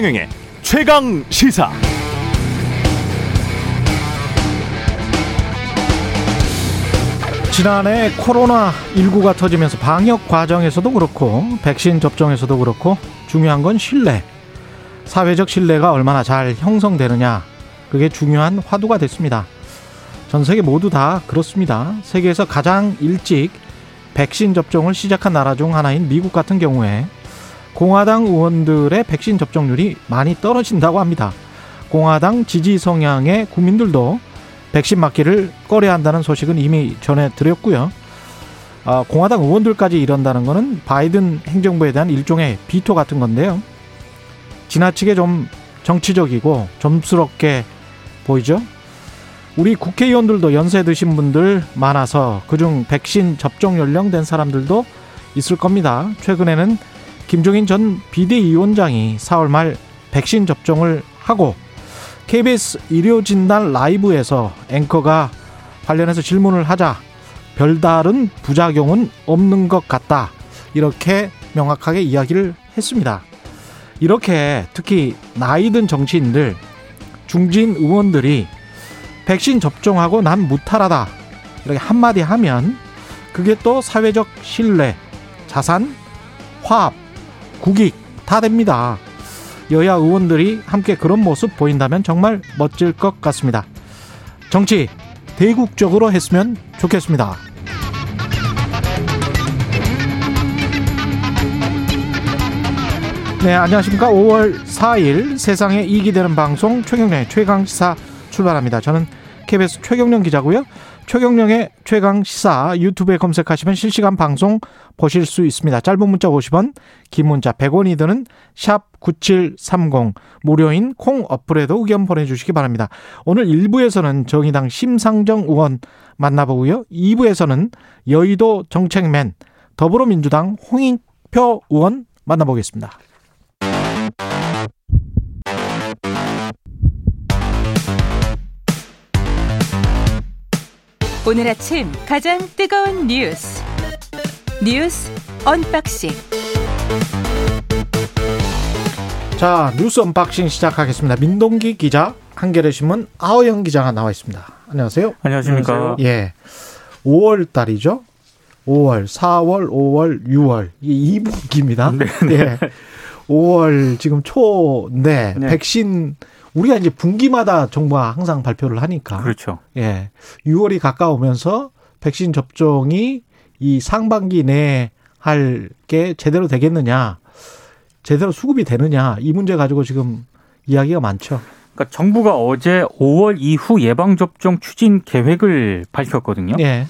최경영의 최강 시사. 지난해 코로나 19가 터지면서 방역 과정에서도 그렇고 백신 접종에서도 그렇고 중요한 건 신뢰. 사회적 신뢰가 얼마나 잘 형성되느냐. 그게 중요한 화두가 됐습니다. 전 세계 모두 다 그렇습니다. 세계에서 가장 일찍 백신 접종을 시작한 나라 중 하나인 미국 같은 경우에 공화당 의원들의 백신 접종률이 많이 떨어진다고 합니다. 공화당 지지 성향의 국민들도 백신 맞기를 꺼려 한다는 소식은 이미 전해드렸고요. 아, 공화당 의원들까지 이런다는 것은 바이든 행정부에 대한 일종의 비토 같은 건데요. 지나치게 좀 정치적이고 점스럽게 보이죠? 우리 국회의원들도 연세 드신 분들 많아서 그중 백신 접종 연령 된 사람들도 있을 겁니다. 최근에는 김종인 전 비대위원장이 4월 말 백신 접종을 하고 KBS 의료진단 라이브에서 앵커가 관련해서 질문을 하자 별다른 부작용은 없는 것 같다. 이렇게 명확하게 이야기를 했습니다. 이렇게 특히 나이든 정치인들, 중진 의원들이 백신 접종하고 난 무탈하다. 이렇게 한마디 하면 그게 또 사회적 신뢰, 자산, 화합, 국익 다 됩니다. 여야 의원들이 함께 그런 모습 보인다면 정말 멋질 것 같습니다. 정치 대국적으로 했으면 좋겠습니다. 네, 안녕하십니까. 5월 4일 세상에 이익이 되는 방송 최경련의 최강시사 출발합니다. 저는 KBS 최경련 기자고요. 최경령의 최강 시사 유튜브에 검색하시면 실시간 방송 보실 수 있습니다. 짧은 문자 50원, 긴 문자 100원이 드는 샵 9730 무료인 콩 어플에도 의견 보내주시기 바랍니다. 오늘 1부에서는 정의당 심상정 의원 만나보고요. 2부에서는 여의도 정책맨 더불어민주당 홍익표 의원 만나보겠습니다. 오늘 아침 가장 뜨거운 뉴스 뉴스 unboxing 자 뉴스 unboxing 시작하겠습니다. 민동기 기자 한겨레 신문 하어영 기자가 나와 있습니다. 안녕하세요. 안녕하십니까. 예. 5월 달이죠. 5월, 4월, 5월, 6월 이 2분기입니다. 네, 네. 예. 5월 지금 초인데 네. 백신 우리가 이제 분기마다 정부가 항상 발표를 하니까. 그렇죠. 예. 6월이 가까우면서 백신 접종이 이 상반기 내에 할 게 제대로 되겠느냐, 제대로 수급이 되느냐, 이 문제 가지고 지금 이야기가 많죠. 그러니까 정부가 어제 5월 이후 예방접종 추진 계획을 밝혔거든요. 예.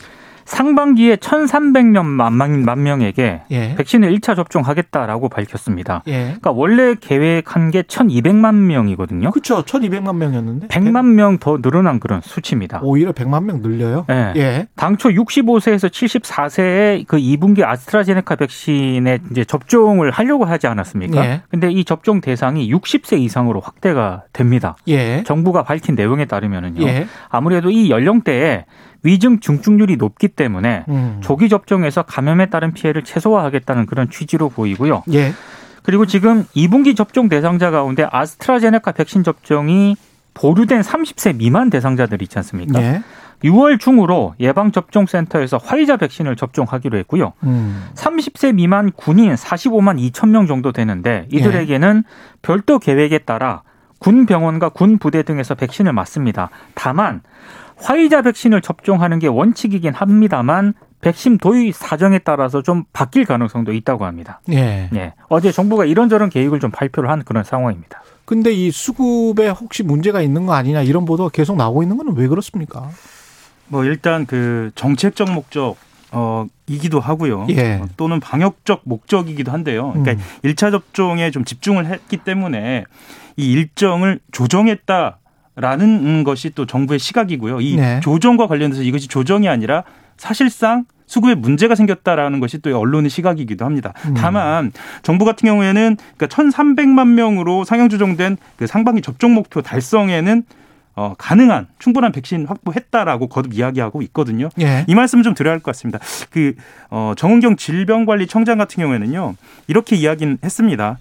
상반기에 1,300만 만 명에게 예. 백신을 1차 접종하겠다라고 밝혔습니다. 예. 그러니까 원래 계획한 게 1,200만 명이거든요. 그렇죠. 1,200만 명이었는데 100만 명더 늘어난 그런 수치입니다. 오히려 100만 명 늘려요? 네. 예. 당초 65세에서 74세의 그 2분기 아스트라제네카 백신에 이제 접종을 하려고 하지 않았습니까? 예. 근데 이 접종 대상이 60세 이상으로 확대가 됩니다. 예. 정부가 밝힌 내용에 따르면은요. 예. 아무래도 이 연령대에 위중 중증률이 높기 때문에 음. 조기 접종에서 감염에 따른 피해를 최소화하겠다는 그런 취지로 보이고요. 예. 그리고 지금 2분기 접종 대상자 가운데 아스트라제네카 백신 접종이 보류된 30세 미만 대상자들 있지 않습니까? 예. 6월 중으로 예방접종센터에서 화이자 백신을 접종하기로 했고요. 음. 30세 미만 군인 45만 2천 명 정도 되는데 이들에게는 예. 별도 계획에 따라 군 병원과 군 부대 등에서 백신을 맞습니다. 다만 화이자 백신을 접종하는 게 원칙이긴 합니다만 백신 도입 사정에 따라서 좀 바뀔 가능성도 있다고 합니다. 예. 예. 어제 정부가 이런저런 계획을 좀 발표를 한 그런 상황입니다. 근데 이 수급에 혹시 문제가 있는 거 아니냐 이런 보도가 계속 나오고 있는 건 왜 그렇습니까? 뭐 일단 그 정책적 목적 어 이기도 하고요. 예. 어, 또는 방역적 목적이기도 한데요. 그러니까 음. 1차 접종에 좀 집중을 했기 때문에 이 일정을 조정했다 라는 것이 또 정부의 시각이고요. 이 네. 조정과 관련해서 이것이 조정이 아니라 사실상 수급에 문제가 생겼다라는 것이 또 언론의 시각이기도 합니다. 음. 다만 정부 같은 경우에는 그러니까 1,300만 명으로 상향 조정된 그 상반기 접종 목표 달성에는 어, 가능한 충분한 백신 확보했다라고 거듭 이야기하고 있거든요. 예. 이 말씀 좀 드려야 할 것 같습니다. 그 어, 정은경 질병관리청장 같은 경우에는요 이렇게 이야기는 했습니다.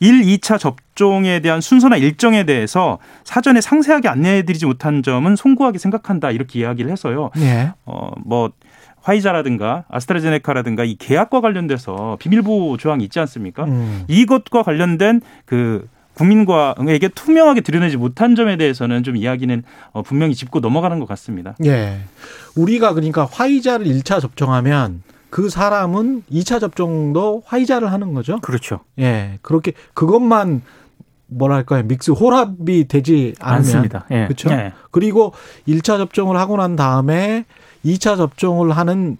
1, 2차 접종에 대한 순서나 일정에 대해서 사전에 상세하게 안내해드리지 못한 점은 송구하게 생각한다 이렇게 이야기를 해서요. 예. 어뭐 화이자라든가 아스트라제네카라든가 이 계약과 관련돼서 비밀보호 조항이 있지 않습니까? 음. 이것과 관련된 그 국민과에게 투명하게 드러내지 못한 점에 대해서는 좀 이야기는 어, 분명히 짚고 넘어가는 것 같습니다. 예. 우리가 그러니까 화이자를 1차 접종하면 그 사람은 2차 접종도 화이자를 하는 거죠. 그렇죠. 예. 그렇게 그것만 뭐랄까요 믹스 혼합이 되지 않으면 않습니다. 예. 그렇죠. 예. 그리고 1차 접종을 하고 난 다음에 2차 접종을 하는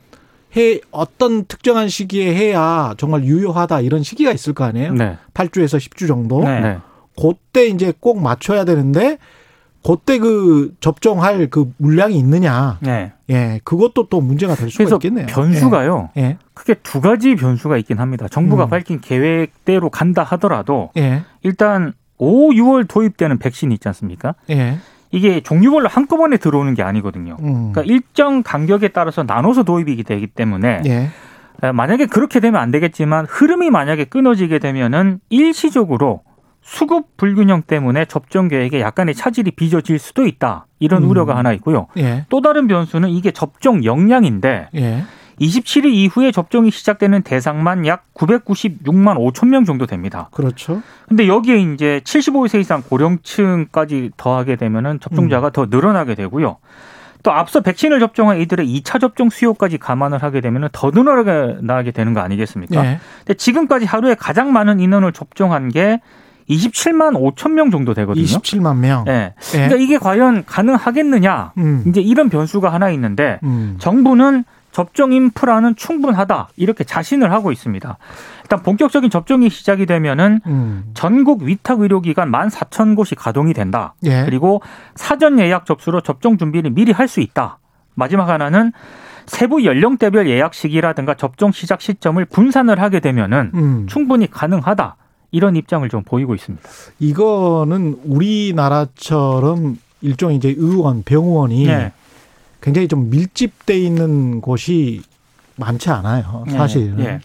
해 어떤 특정한 시기에 해야 정말 유효하다 이런 시기가 있을 거 아니에요. 네. 8주에서 10주 정도. 네. 네. 그때 이제 꼭 맞춰야 되는데 그때 그 접종할 그 물량이 있느냐. 네. 예. 그것도 또 문제가 될 수가 있겠네요. 변수가요. 예. 예. 크게 두 가지 변수가 있긴 합니다. 정부가 음. 밝힌 계획대로 간다 하더라도 예. 일단 5, 6월 도입되는 백신이 있지 않습니까? 예. 이게 종류별로 한꺼번에 들어오는 게 아니거든요. 음. 그러니까 일정 간격에 따라서 나눠서 도입이 되기 때문에 예. 만약에 그렇게 되면 안 되겠지만 흐름이 만약에 끊어지게 되면은 일시적으로 수급 불균형 때문에 접종 계획에 약간의 차질이 빚어질 수도 있다. 이런 음. 우려가 하나 있고요. 예. 또 다른 변수는 이게 접종 역량인데 예. 27일 이후에 접종이 시작되는 대상만 약 996만 5천 명 정도 됩니다. 그렇죠. 근데 여기에 이제 75세 이상 고령층까지 더하게 되면은 접종자가 음. 더 늘어나게 되고요. 또 앞서 백신을 접종한 이들의 2차 접종 수요까지 감안을 하게 되면 더 늘어나게 되는 거 아니겠습니까? 네. 근데 지금까지 하루에 가장 많은 인원을 접종한 게 27만 5천 명 정도 되거든요. 27만 명. 네. 네. 그러니까 이게 과연 가능하겠느냐? 음. 이제 이런 변수가 하나 있는데 음. 정부는 접종 인프라는 충분하다 이렇게 자신을 하고 있습니다. 일단 본격적인 접종이 시작이 되면은 음. 전국 위탁 의료기관 14,000곳이 가동이 된다. 예. 그리고 사전 예약 접수로 접종 준비를 미리 할 수 있다. 마지막 하나는 세부 연령대별 예약 시기라든가 접종 시작 시점을 분산을 하게 되면은 음. 충분히 가능하다. 이런 입장을 좀 보이고 있습니다. 이거는 우리나라처럼 일종의 이제 의원, 병원이 네. 굉장히 좀 밀집돼 있는 곳이 많지 않아요. 네. 사실. 네.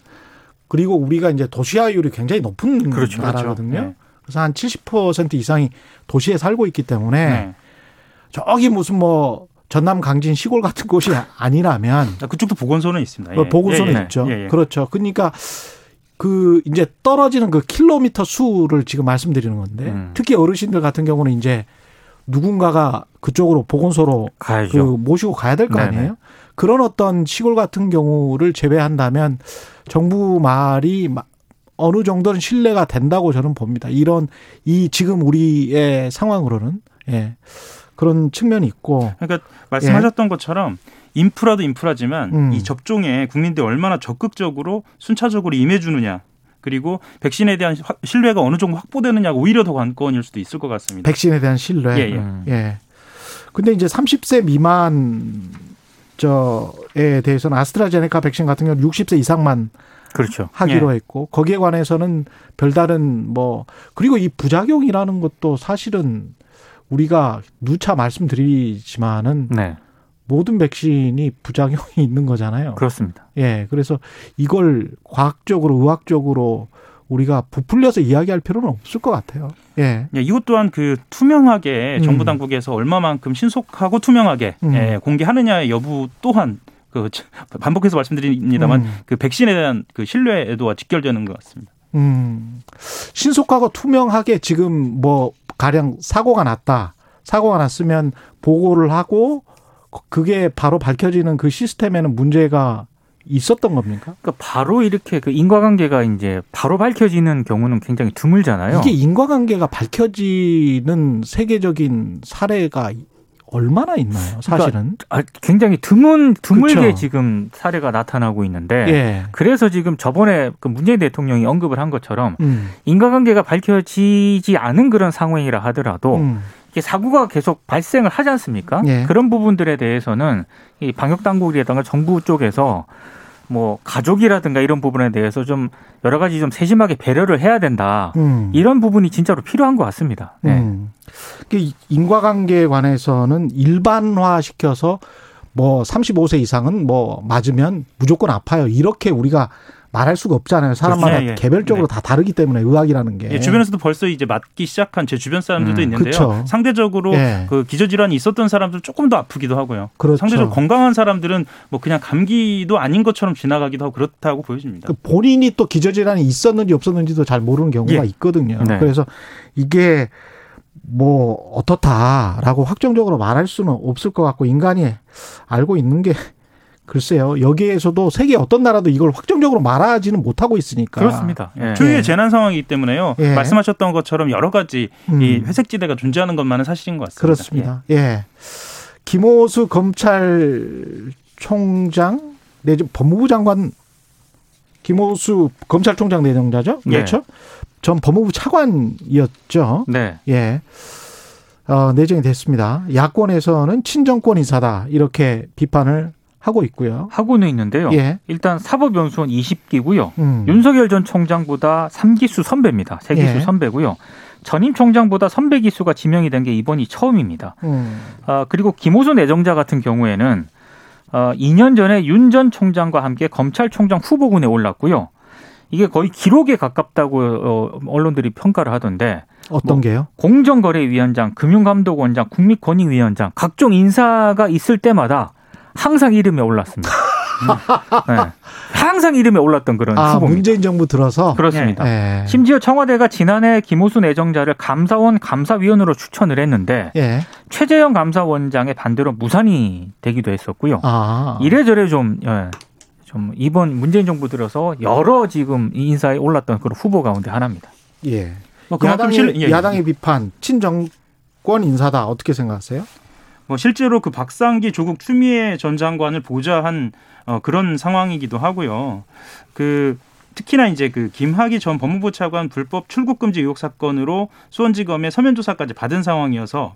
그리고 우리가 이제 도시화율이 굉장히 높은 그렇죠, 그렇죠. 나라거든요. 그렇죠. 네. 그래서 한 70% 이상이 도시에 살고 있기 때문에 네. 저기 무슨 뭐 전남 강진 시골 같은 곳이 아니라면 아, 그쪽도 보건소는 있습니다. 예. 보건소는 예, 예. 있죠. 예, 예. 그렇죠. 그러니까 그 이제 떨어지는 그 킬로미터 수를 지금 말씀드리는 건데 음. 특히 어르신들 같은 경우는 이제 누군가가 그쪽으로 보건소로 가야죠. 그 모시고 가야 될 거 아니에요? 그런 어떤 시골 같은 경우를 제외한다면 정부 말이 어느 정도는 신뢰가 된다고 저는 봅니다. 이런 이 지금 우리의 상황으로는 예. 그런 측면이 있고. 그러니까 말씀하셨던 예. 것처럼 인프라도 인프라지만 음. 이 접종에 국민들이 얼마나 적극적으로 순차적으로 임해주느냐 그리고 백신에 대한 신뢰가 어느 정도 확보되느냐가 오히려 더 관건일 수도 있을 것 같습니다. 백신에 대한 신뢰. 예, 예. 음. 예. 근데 이제 30세 미만 저에 대해서는 아스트라제네카 백신 같은 경우는 60세 이상만 그렇죠. 하기로 예. 했고 거기에 관해서는 별다른 뭐 그리고 이 부작용이라는 것도 사실은 우리가 누차 말씀드리지만은 네. 모든 백신이 부작용이 있는 거잖아요. 그렇습니다. 예. 그래서 이걸 과학적으로 의학적으로 우리가 부풀려서 이야기할 필요는 없을 것 같아요. 예. 예 이것 또한 그 투명하게 음. 정부 당국에서 얼마만큼 신속하고 투명하게 음. 예, 공개하느냐의 여부 또한 그 반복해서 말씀드립니다만 음. 그 백신에 대한 그 신뢰도와 직결되는 것 같습니다. 음. 신속하고 투명하게 지금 뭐 가령 사고가 났다. 사고가 났으면 보고를 하고 그게 바로 밝혀지는 그 시스템에는 문제가 있었던 겁니까? 그러니까 바로 이렇게 그 인과관계가 이제 바로 밝혀지는 경우는 굉장히 드물잖아요. 이게 인과관계가 밝혀지는 세계적인 사례가 얼마나 있나요? 그러니까 사실은 그러니까 굉장히 드문 드물게 그렇죠. 지금 사례가 나타나고 있는데 예. 그래서 지금 저번에 그 문재인 대통령이 언급을 한 것처럼 음. 인과관계가 밝혀지지 않은 그런 상황이라 하더라도 음. 이게 사고가 계속 발생을 하지 않습니까? 예. 그런 부분들에 대해서는 이 방역 당국이라든가 정부 쪽에서 뭐 가족이라든가 이런 부분에 대해서 좀 여러 가지 좀 세심하게 배려를 해야 된다. 음. 이런 부분이 진짜로 필요한 것 같습니다. 네. 음. 인과관계에 관해서는 일반화 시켜서 뭐 35세 이상은 뭐 맞으면 무조건 아파요. 이렇게 우리가 말할 수가 없잖아요. 사람마다 그렇죠. 예, 예. 개별적으로 네. 다 다르기 때문에 의학이라는 게. 예, 주변에서도 벌써 이제 맞기 시작한 제 주변 사람들도 음, 있는데요. 그쵸. 상대적으로 예. 그 기저질환이 있었던 사람들 조금 더 아프기도 하고요. 그렇죠. 상대적으로 건강한 사람들은 뭐 그냥 감기도 아닌 것처럼 지나가기도 하고 그렇다고 보여집니다. 그 본인이 또 기저질환이 있었는지 없었는지도 잘 모르는 경우가 예. 있거든요. 네. 그래서 이게 뭐 어떻다라고 확정적으로 말할 수는 없을 것 같고 인간이 알고 있는 게 글쎄요. 여기에서도 세계 어떤 나라도 이걸 확정적으로 말하지는 못하고 있으니까. 그렇습니다. 예. 초유의 예. 재난 상황이기 때문에요. 예. 말씀하셨던 것처럼 여러 가지 음. 이 회색지대가 존재하는 것만은 사실인 것 같습니다. 그렇습니다. 예. 예. 김호수 검찰총장 내지 법무부 장관 김호수 검찰총장 내정자죠? 예. 그렇죠? 전 법무부 차관이었죠. 네. 예. 어, 내정이 됐습니다. 야권에서는 친정권 인사다 이렇게 비판을 하고 있고요. 하고는 있는데요. 예. 일단 사법연수원 20기고요. 음. 윤석열 전 총장보다 3기수 선배입니다. 3기수 예. 선배고요. 전임 총장보다 선배 기수가 지명이 된 게 이번이 처음입니다. 음. 아, 그리고 김호수 내정자 같은 경우에는 어, 2년 전에 윤 전 총장과 함께 검찰총장 후보군에 올랐고요. 이게 거의 기록에 가깝다고 어, 언론들이 평가를 하던데 어떤 뭐 게요? 공정거래위원장, 금융감독원장, 국민권익위원장 각종 인사가 있을 때마다 항상 이름에 올랐습니다. 네. 항상 이름에 올랐던 그런 아, 후보입니다. 문재인 정부 들어서 그렇습니다. 네. 심지어 청와대가 지난해 김호수 내정자를 감사원 감사위원으로 추천을 했는데 네. 최재형 감사원장의 반대로 무산이 되기도 했었고요. 아. 이래저래 좀 예, 좀 이번 문재인 정부 들어서 여러 지금 인사에 올랐던 그런 후보 가운데 하나입니다. 예. 뭐 야당의, 실, 예, 예. 야당의 비판 친정권 인사다 어떻게 생각하세요? 뭐 실제로 그 박상기 조국 추미애 전 장관을 보좌한 어, 그런 상황이기도 하고요. 그 특히나 이제 그 김학의 전 법무부 차관 불법 출국 금지 의혹 사건으로 수원지검에 서면 조사까지 받은 상황이어서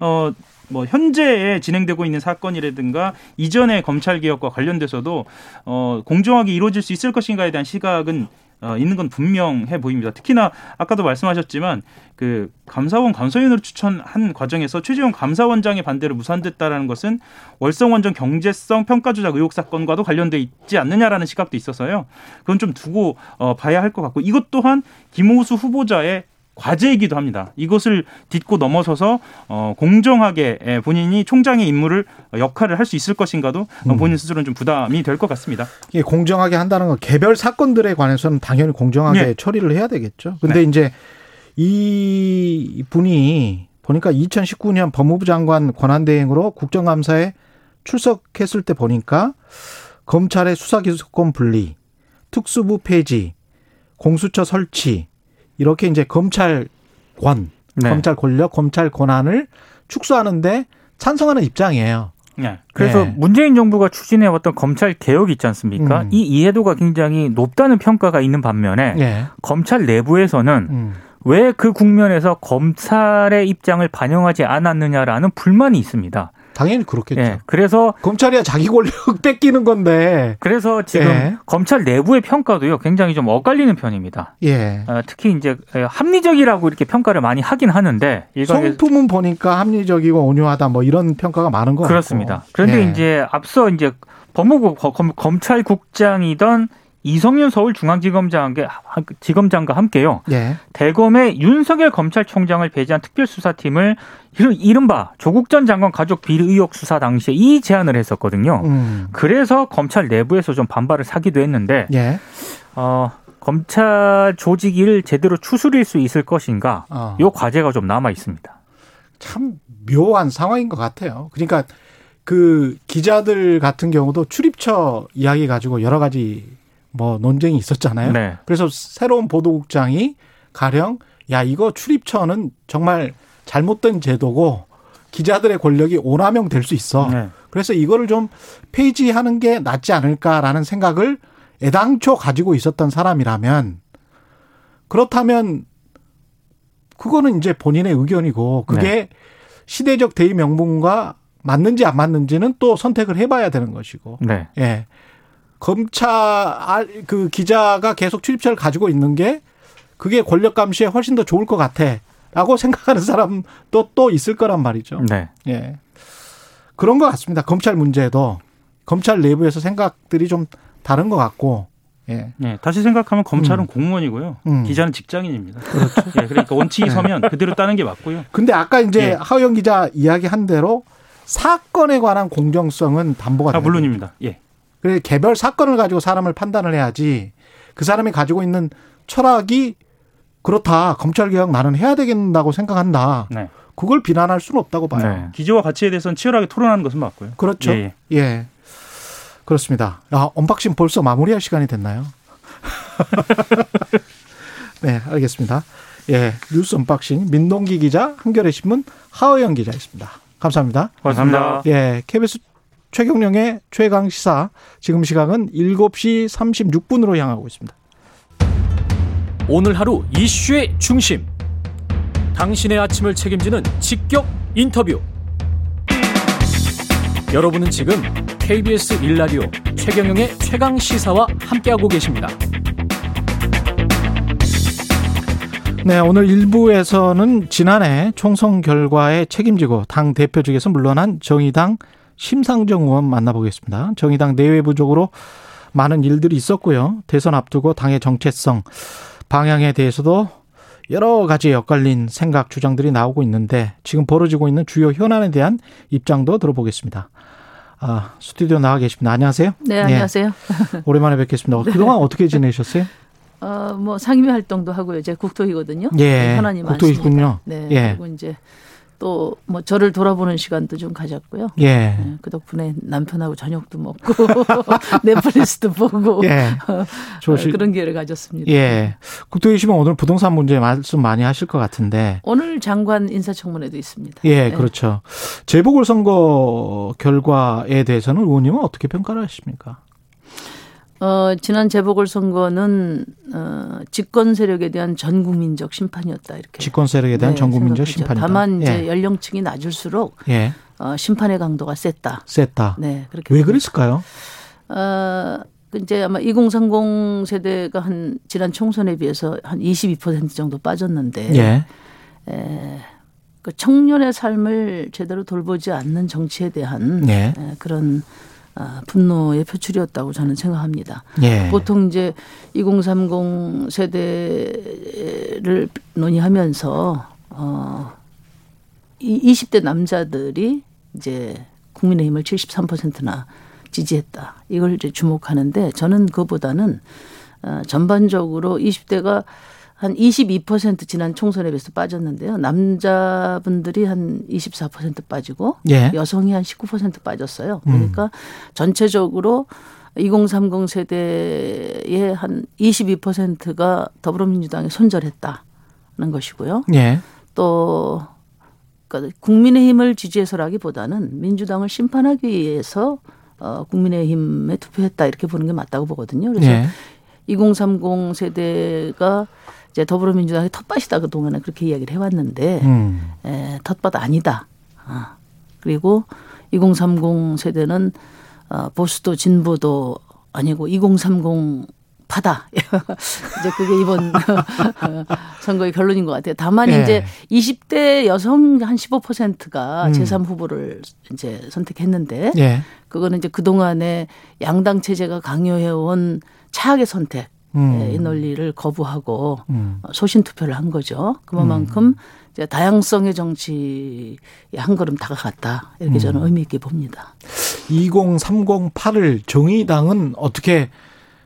어. 뭐 현재에 진행되고 있는 사건이라든가 이전의 검찰 개혁과 관련돼서도 어 공정하게 이루어질 수 있을 것인가에 대한 시각은 어, 있는 건 분명해 보입니다. 특히나 아까도 말씀하셨지만 그 감사원 감사위원으로 추천한 과정에서 최재형 감사원장의 반대로 무산됐다라는 것은 월성원전 경제성 평가 조작 의혹 사건과도 관련돼 있지 않느냐라는 시각도 있어서요. 그건 좀 두고 어, 봐야 할 것 같고 이것 또한 김호수 후보자의 과제이기도 합니다. 이것을 딛고 넘어서서 어, 공정하게 본인이 총장의 임무를 역할을 할 수 있을 것인가도 음. 본인 스스로는 좀 부담이 될 것 같습니다. 이게 공정하게 한다는 건 개별 사건들에 관해서는 당연히 공정하게 네. 처리를 해야 되겠죠. 근데 네. 이제 이 분이 보니까 2019년 법무부 장관 권한대행으로 국정감사에 출석했을 때 보니까 검찰의 수사기소권 분리, 특수부 폐지, 공수처 설치, 이렇게 이제 검찰권, 네. 검찰 권력, 검찰 권한을 축소하는데 찬성하는 입장이에요. 네. 그래서 네. 문재인 정부가 추진해왔던 검찰 개혁 있지 않습니까? 음. 이 이해도가 굉장히 높다는 평가가 있는 반면에 네. 검찰 내부에서는 음. 왜그 국면에서 검찰의 입장을 반영하지 않았느냐라는 불만이 있습니다. 당연히 그렇겠죠. 예, 그래서 검찰이야 자기 권력 뺏기는 건데. 그래서 지금 예. 검찰 내부의 평가도요 굉장히 좀 엇갈리는 편입니다. 예. 어, 특히 이제 합리적이라고 이렇게 평가를 많이 하긴 하는데 성품은 보니까 합리적이고 온유하다 뭐 이런 평가가 많은 것 그렇습니다. 같고. 그런데 예. 이제 앞서 이제 법무부 검찰국장이던 이성윤 서울중앙지검장과 지검장과 함께요. 예. 대검의 윤석열 검찰총장을 배제한 특별수사팀을 이른바 조국 전 장관 가족 비리 의혹 수사 당시에 이 제안을 했었거든요. 음. 그래서 검찰 내부에서 좀 반발을 사기도 했는데 예. 어, 검찰 조직을 제대로 추스릴 수 있을 것인가? 어. 요 과제가 좀 남아 있습니다. 참 묘한 상황인 것 같아요. 그러니까 그 기자들 같은 경우도 출입처 이야기 가지고 여러 가지 뭐 논쟁이 있었잖아요. 네. 그래서 새로운 보도국장이 가령 야 이거 출입처는 정말 잘못된 제도고 기자들의 권력이 오남용 될 수 있어. 네. 그래서 이거를 좀 폐지하는 게 낫지 않을까라는 생각을 애당초 가지고 있었던 사람이라면 그렇다면 그거는 이제 본인의 의견이고 그게 네. 시대적 대의 명분과 맞는지 안 맞는지는 또 선택을 해봐야 되는 것이고. 네. 예. 검찰 그 기자가 계속 출입처를 가지고 있는 게 그게 권력 감시에 훨씬 더 좋을 것 같아라고 생각하는 사람도 또 있을 거란 말이죠. 네. 예. 그런 것 같습니다. 검찰 문제도 검찰 내부에서 생각들이 좀 다른 것 같고 예. 네, 다시 생각하면 검찰은 음. 공무원이고요. 음. 기자는 직장인입니다. 그렇죠. 예, 그러니까 원칙이 네. 서면 그대로 따는 게 맞고요. 근데 아까 이제 예. 하영 기자 이야기한 대로 사건에 관한 공정성은 담보가 아, 물론입니다. 예. 그래 개별 사건을 가지고 사람을 판단을 해야지 그 사람이 가지고 있는 철학이 그렇다. 검찰 개혁 나는 해야 되겠다고 생각한다. 네. 그걸 비난할 수는 없다고 봐요. 네. 기조와 가치에 대해서는 치열하게 토론하는 것은 맞고요. 그렇죠. 예. 예. 예. 그렇습니다. 아, unboxing 벌써 마무리할 시간이 됐나요? 네, 알겠습니다. 예, 뉴스 unboxing 민동기 기자, 한겨레 신문 하어영 기자였습니다. 감사합니다. 감사합니다. 예, KBS 최경영의 최강 시사 지금 시각은 7시 36분으로 향하고 있습니다. 오늘 하루 이슈의 중심. 당신의 아침을 책임지는 직격 인터뷰. 여러분은 지금 KBS 일라디오 최경영의 최강 시사와 함께하고 계십니다. 네, 오늘 1부에서는 지난해 총선 결과에 책임지고 당 대표직에서 물러난 정의당 심상정 의원 만나보겠습니다. 정의당 내외부적으로 많은 일들이 있었고요. 대선 앞두고 당의 정체성, 방향에 대해서도 여러 가지 엇갈린 생각, 주장들이 나오고 있는데 지금 벌어지고 있는 주요 현안에 대한 입장도 들어보겠습니다. 아, 스튜디오 나와 계십니다. 안녕하세요. 네, 안녕하세요. 네. 오랜만에 뵙겠습니다. 네. 그동안 어떻게 지내셨어요? 어, 뭐 상임위 활동도 하고요. 이제 국토이거든요. 예. 현안이 국토이군요. 네. 예. 그리고 이제 또 뭐 저를 돌아보는 시간도 좀 가졌고요. 예. 네, 그 덕분에 남편하고 저녁도 먹고 넷플릭스도 보고 예. 좋으시... 그런 기회를 가졌습니다. 예. 국토이시면 오늘 부동산 문제 말씀 많이 하실 것 같은데 오늘 장관 인사청문회도 있습니다. 예, 네. 그렇죠. 재보궐 선거 결과에 대해서는 의원님은 어떻게 평가를 하십니까? 어, 지난 재보궐선거는 어, 집권 세력에 대한 전 국민적 심판이었다 이렇게. 집권 세력에 대한 네, 전 국민적 심판이다. 다만 이제 예. 연령층이 낮을수록 예. 어, 심판의 강도가 셌다. 셌다. 네, 그렇게. 왜 그랬을까요? 어, 그 이제 아마 2030 세대가 한 지난 총선에 비해서 한 22% 정도 빠졌는데. 예. 에, 그 청년의 삶을 제대로 돌보지 않는 정치에 대한 예. 에, 그런 아, 분노의 표출이었다고 저는 생각합니다. 예. 보통 이제 2030 세대를 논의하면서 어, 이 20대 남자들이 이제 국민의힘을 73%나 지지했다. 이걸 이제 주목하는데 저는 그보다는 어, 전반적으로 20대가 한 22% 지난 총선에 비해서 빠졌는데요. 남자분들이 한 24% 빠지고 예. 여성이 한 19% 빠졌어요. 그러니까 음. 전체적으로 2030 세대의 한 22%가 더불어민주당에 손절했다는 것이고요. 예. 또 그러니까 국민의힘을 지지해서라기보다는 민주당을 심판하기 위해서 어 국민의힘에 투표했다 이렇게 보는 게 맞다고 보거든요. 그래서 예. 2030 세대가 이제 더불어민주당의 텃밭이다 그동안에 그렇게 이야기를 해왔는데 음. 에, 텃밭 아니다. 아. 그리고 2030 세대는 어, 보수도 진보도 아니고 2030 파다. 이제 그게 이번 선거의 결론인 것 같아요. 다만 네. 이제 20대 여성 한 15%가 음. 제3 후보를 이제 선택했는데 네. 그거는 이제 그동안에 양당 체제가 강요해 온 차악의 선택 음. 예, 이 논리를 거부하고 음. 소신 투표를 한 거죠. 그만큼 음. 이제 다양성의 정치에 한 걸음 다가갔다 이렇게 저는 음. 의미 있게 봅니다. 2030파를 정의당은 어떻게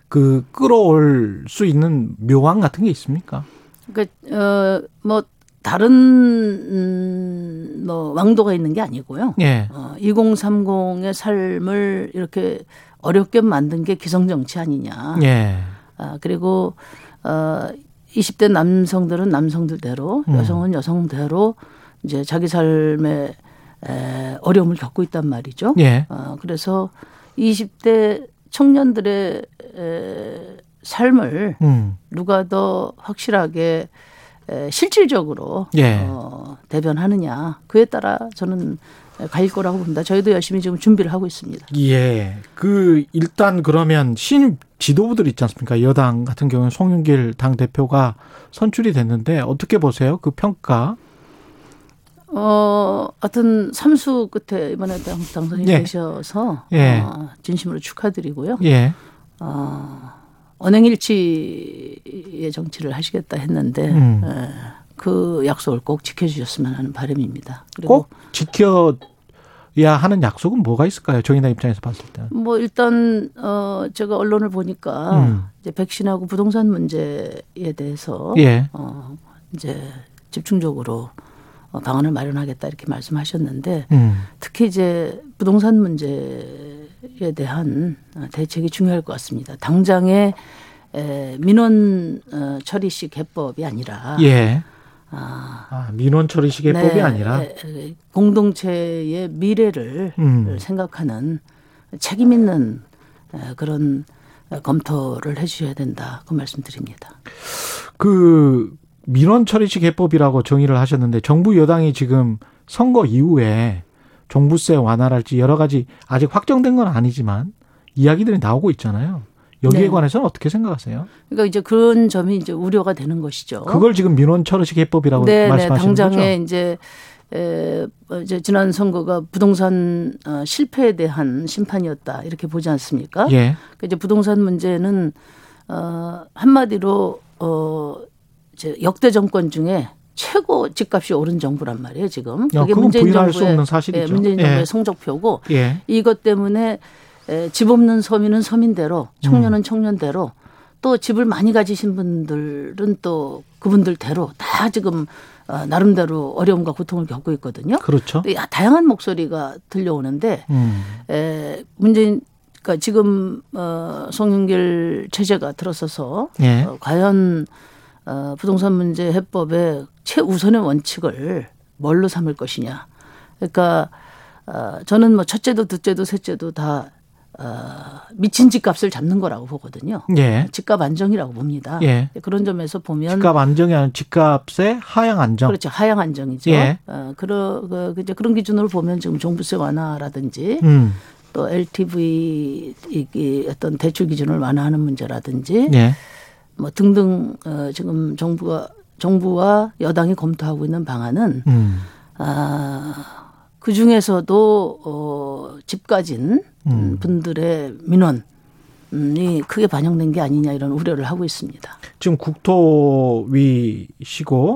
그 끌어올 수 있는 묘안 같은 게 있습니까? 그러니까 어뭐 다른 음, 뭐 왕도가 있는 게 아니고요. 예. 어, 2030의 삶을 이렇게 어렵게 만든 게 기성 정치 아니냐. 예. 아, 그리고 어 20대 남성들은 남성들대로 음. 여성은 여성대로 이제 자기 삶에 에, 어려움을 겪고 있단 말이죠. 예. 어, 그래서 20대 청년들의 에, 삶을 음. 누가 더 확실하게 에, 실질적으로 예. 어, 대변하느냐 그에 따라 저는 갈 거라고 봅니다. 저희도 열심히 지금 준비를 하고 있습니다. 예. 그 일단 그러면 신 지도부들 있지 않습니까? 여당 같은 경우는 송영길 당 대표가 선출이 됐는데 어떻게 보세요? 그 평가? 어, 하여튼 삼수 끝에 이번에 당, 당선이 예. 되셔서 예. 어, 진심으로 축하드리고요. 예. 어, 언행일치의 정치를 하시겠다 했는데 음. 에, 그 약속을 꼭 지켜주셨으면 하는 바람입니다. 그리고 꼭 지켜 야 하는 약속은 뭐가 있을까요? 정의당 입장에서 봤을 때. 뭐 일단 어 제가 언론을 보니까 음. 이제 백신하고 부동산 문제에 대해서 예. 어 이제 집중적으로 어, 방안을 마련하겠다 이렇게 말씀하셨는데 음. 특히 이제 부동산 문제에 대한 대책이 중요할 것 같습니다. 당장의 에, 민원 어, 처리식 해법이 아니라 예. 아, 아 민원 처리 시계법이 네, 아니라 공동체의 미래를 음. 생각하는 책임 있는 그런 검토를 해주셔야 된다 그 말씀드립니다. 그 민원 처리식 해법이라고 정의를 하셨는데 정부 여당이 지금 선거 이후에 종부세 완화랄지 여러 가지 아직 확정된 건 아니지만 이야기들이 나오고 있잖아요. 여기에 네. 관해서는 어떻게 생각하세요? 그러니까 이제 그런 점이 이제 우려가 되는 것이죠. 그걸 지금 민원 처리식 해법이라고 네, 네. 말씀하시는 네, 당장에 거죠? 이제 에, 이제 지난 선거가 부동산 어, 실패에 대한 심판이었다 이렇게 보지 않습니까? 예. 그러니까 이제 부동산 문제는 어, 한마디로 어, 이제 역대 정권 중에 최고 집값이 오른 정부란 말이에요 지금. 그게 문재인 정부의, 예, 문재인 정부의 예. 성적표고 예. 이것 때문에 집 없는 서민은 서민대로 청년은 음. 청년대로 또 집을 많이 가지신 분들은 또 그분들대로 다 지금 어, 나름대로 어려움과 고통을 겪고 있거든요. 그렇죠. 다양한 목소리가 들려오는데 음. 에, 문재인 그러니까 지금 어, 송영길 체제가 들어서서 예. 어, 과연 어, 부동산 문제 해법의 최우선의 원칙을 뭘로 삼을 것이냐. 그러니까 어, 저는 뭐 첫째도 둘째도 셋째도 다 어, 미친 집값을 잡는 거라고 보거든요. 예. 집값 안정이라고 봅니다. 예. 그런 점에서 보면 집값 안정이 아니라 집값의 하향 안정. 그렇죠. 하향 안정이죠. 예. 어, 그러, 그, 이제 그런 기준으로 보면 지금 종부세 완화라든지 음. 또 LTV 이 어떤 대출 기준을 완화하는 문제라든지 예. 뭐 등등 어, 지금 정부가 정부와 여당이 검토하고 있는 방안은 음. 아. 그 중에서도 어, 집 가진 음. 분들의 민원 이 크게 반영된 게 아니냐 이런 우려를 하고 있습니다. 지금 국토위시고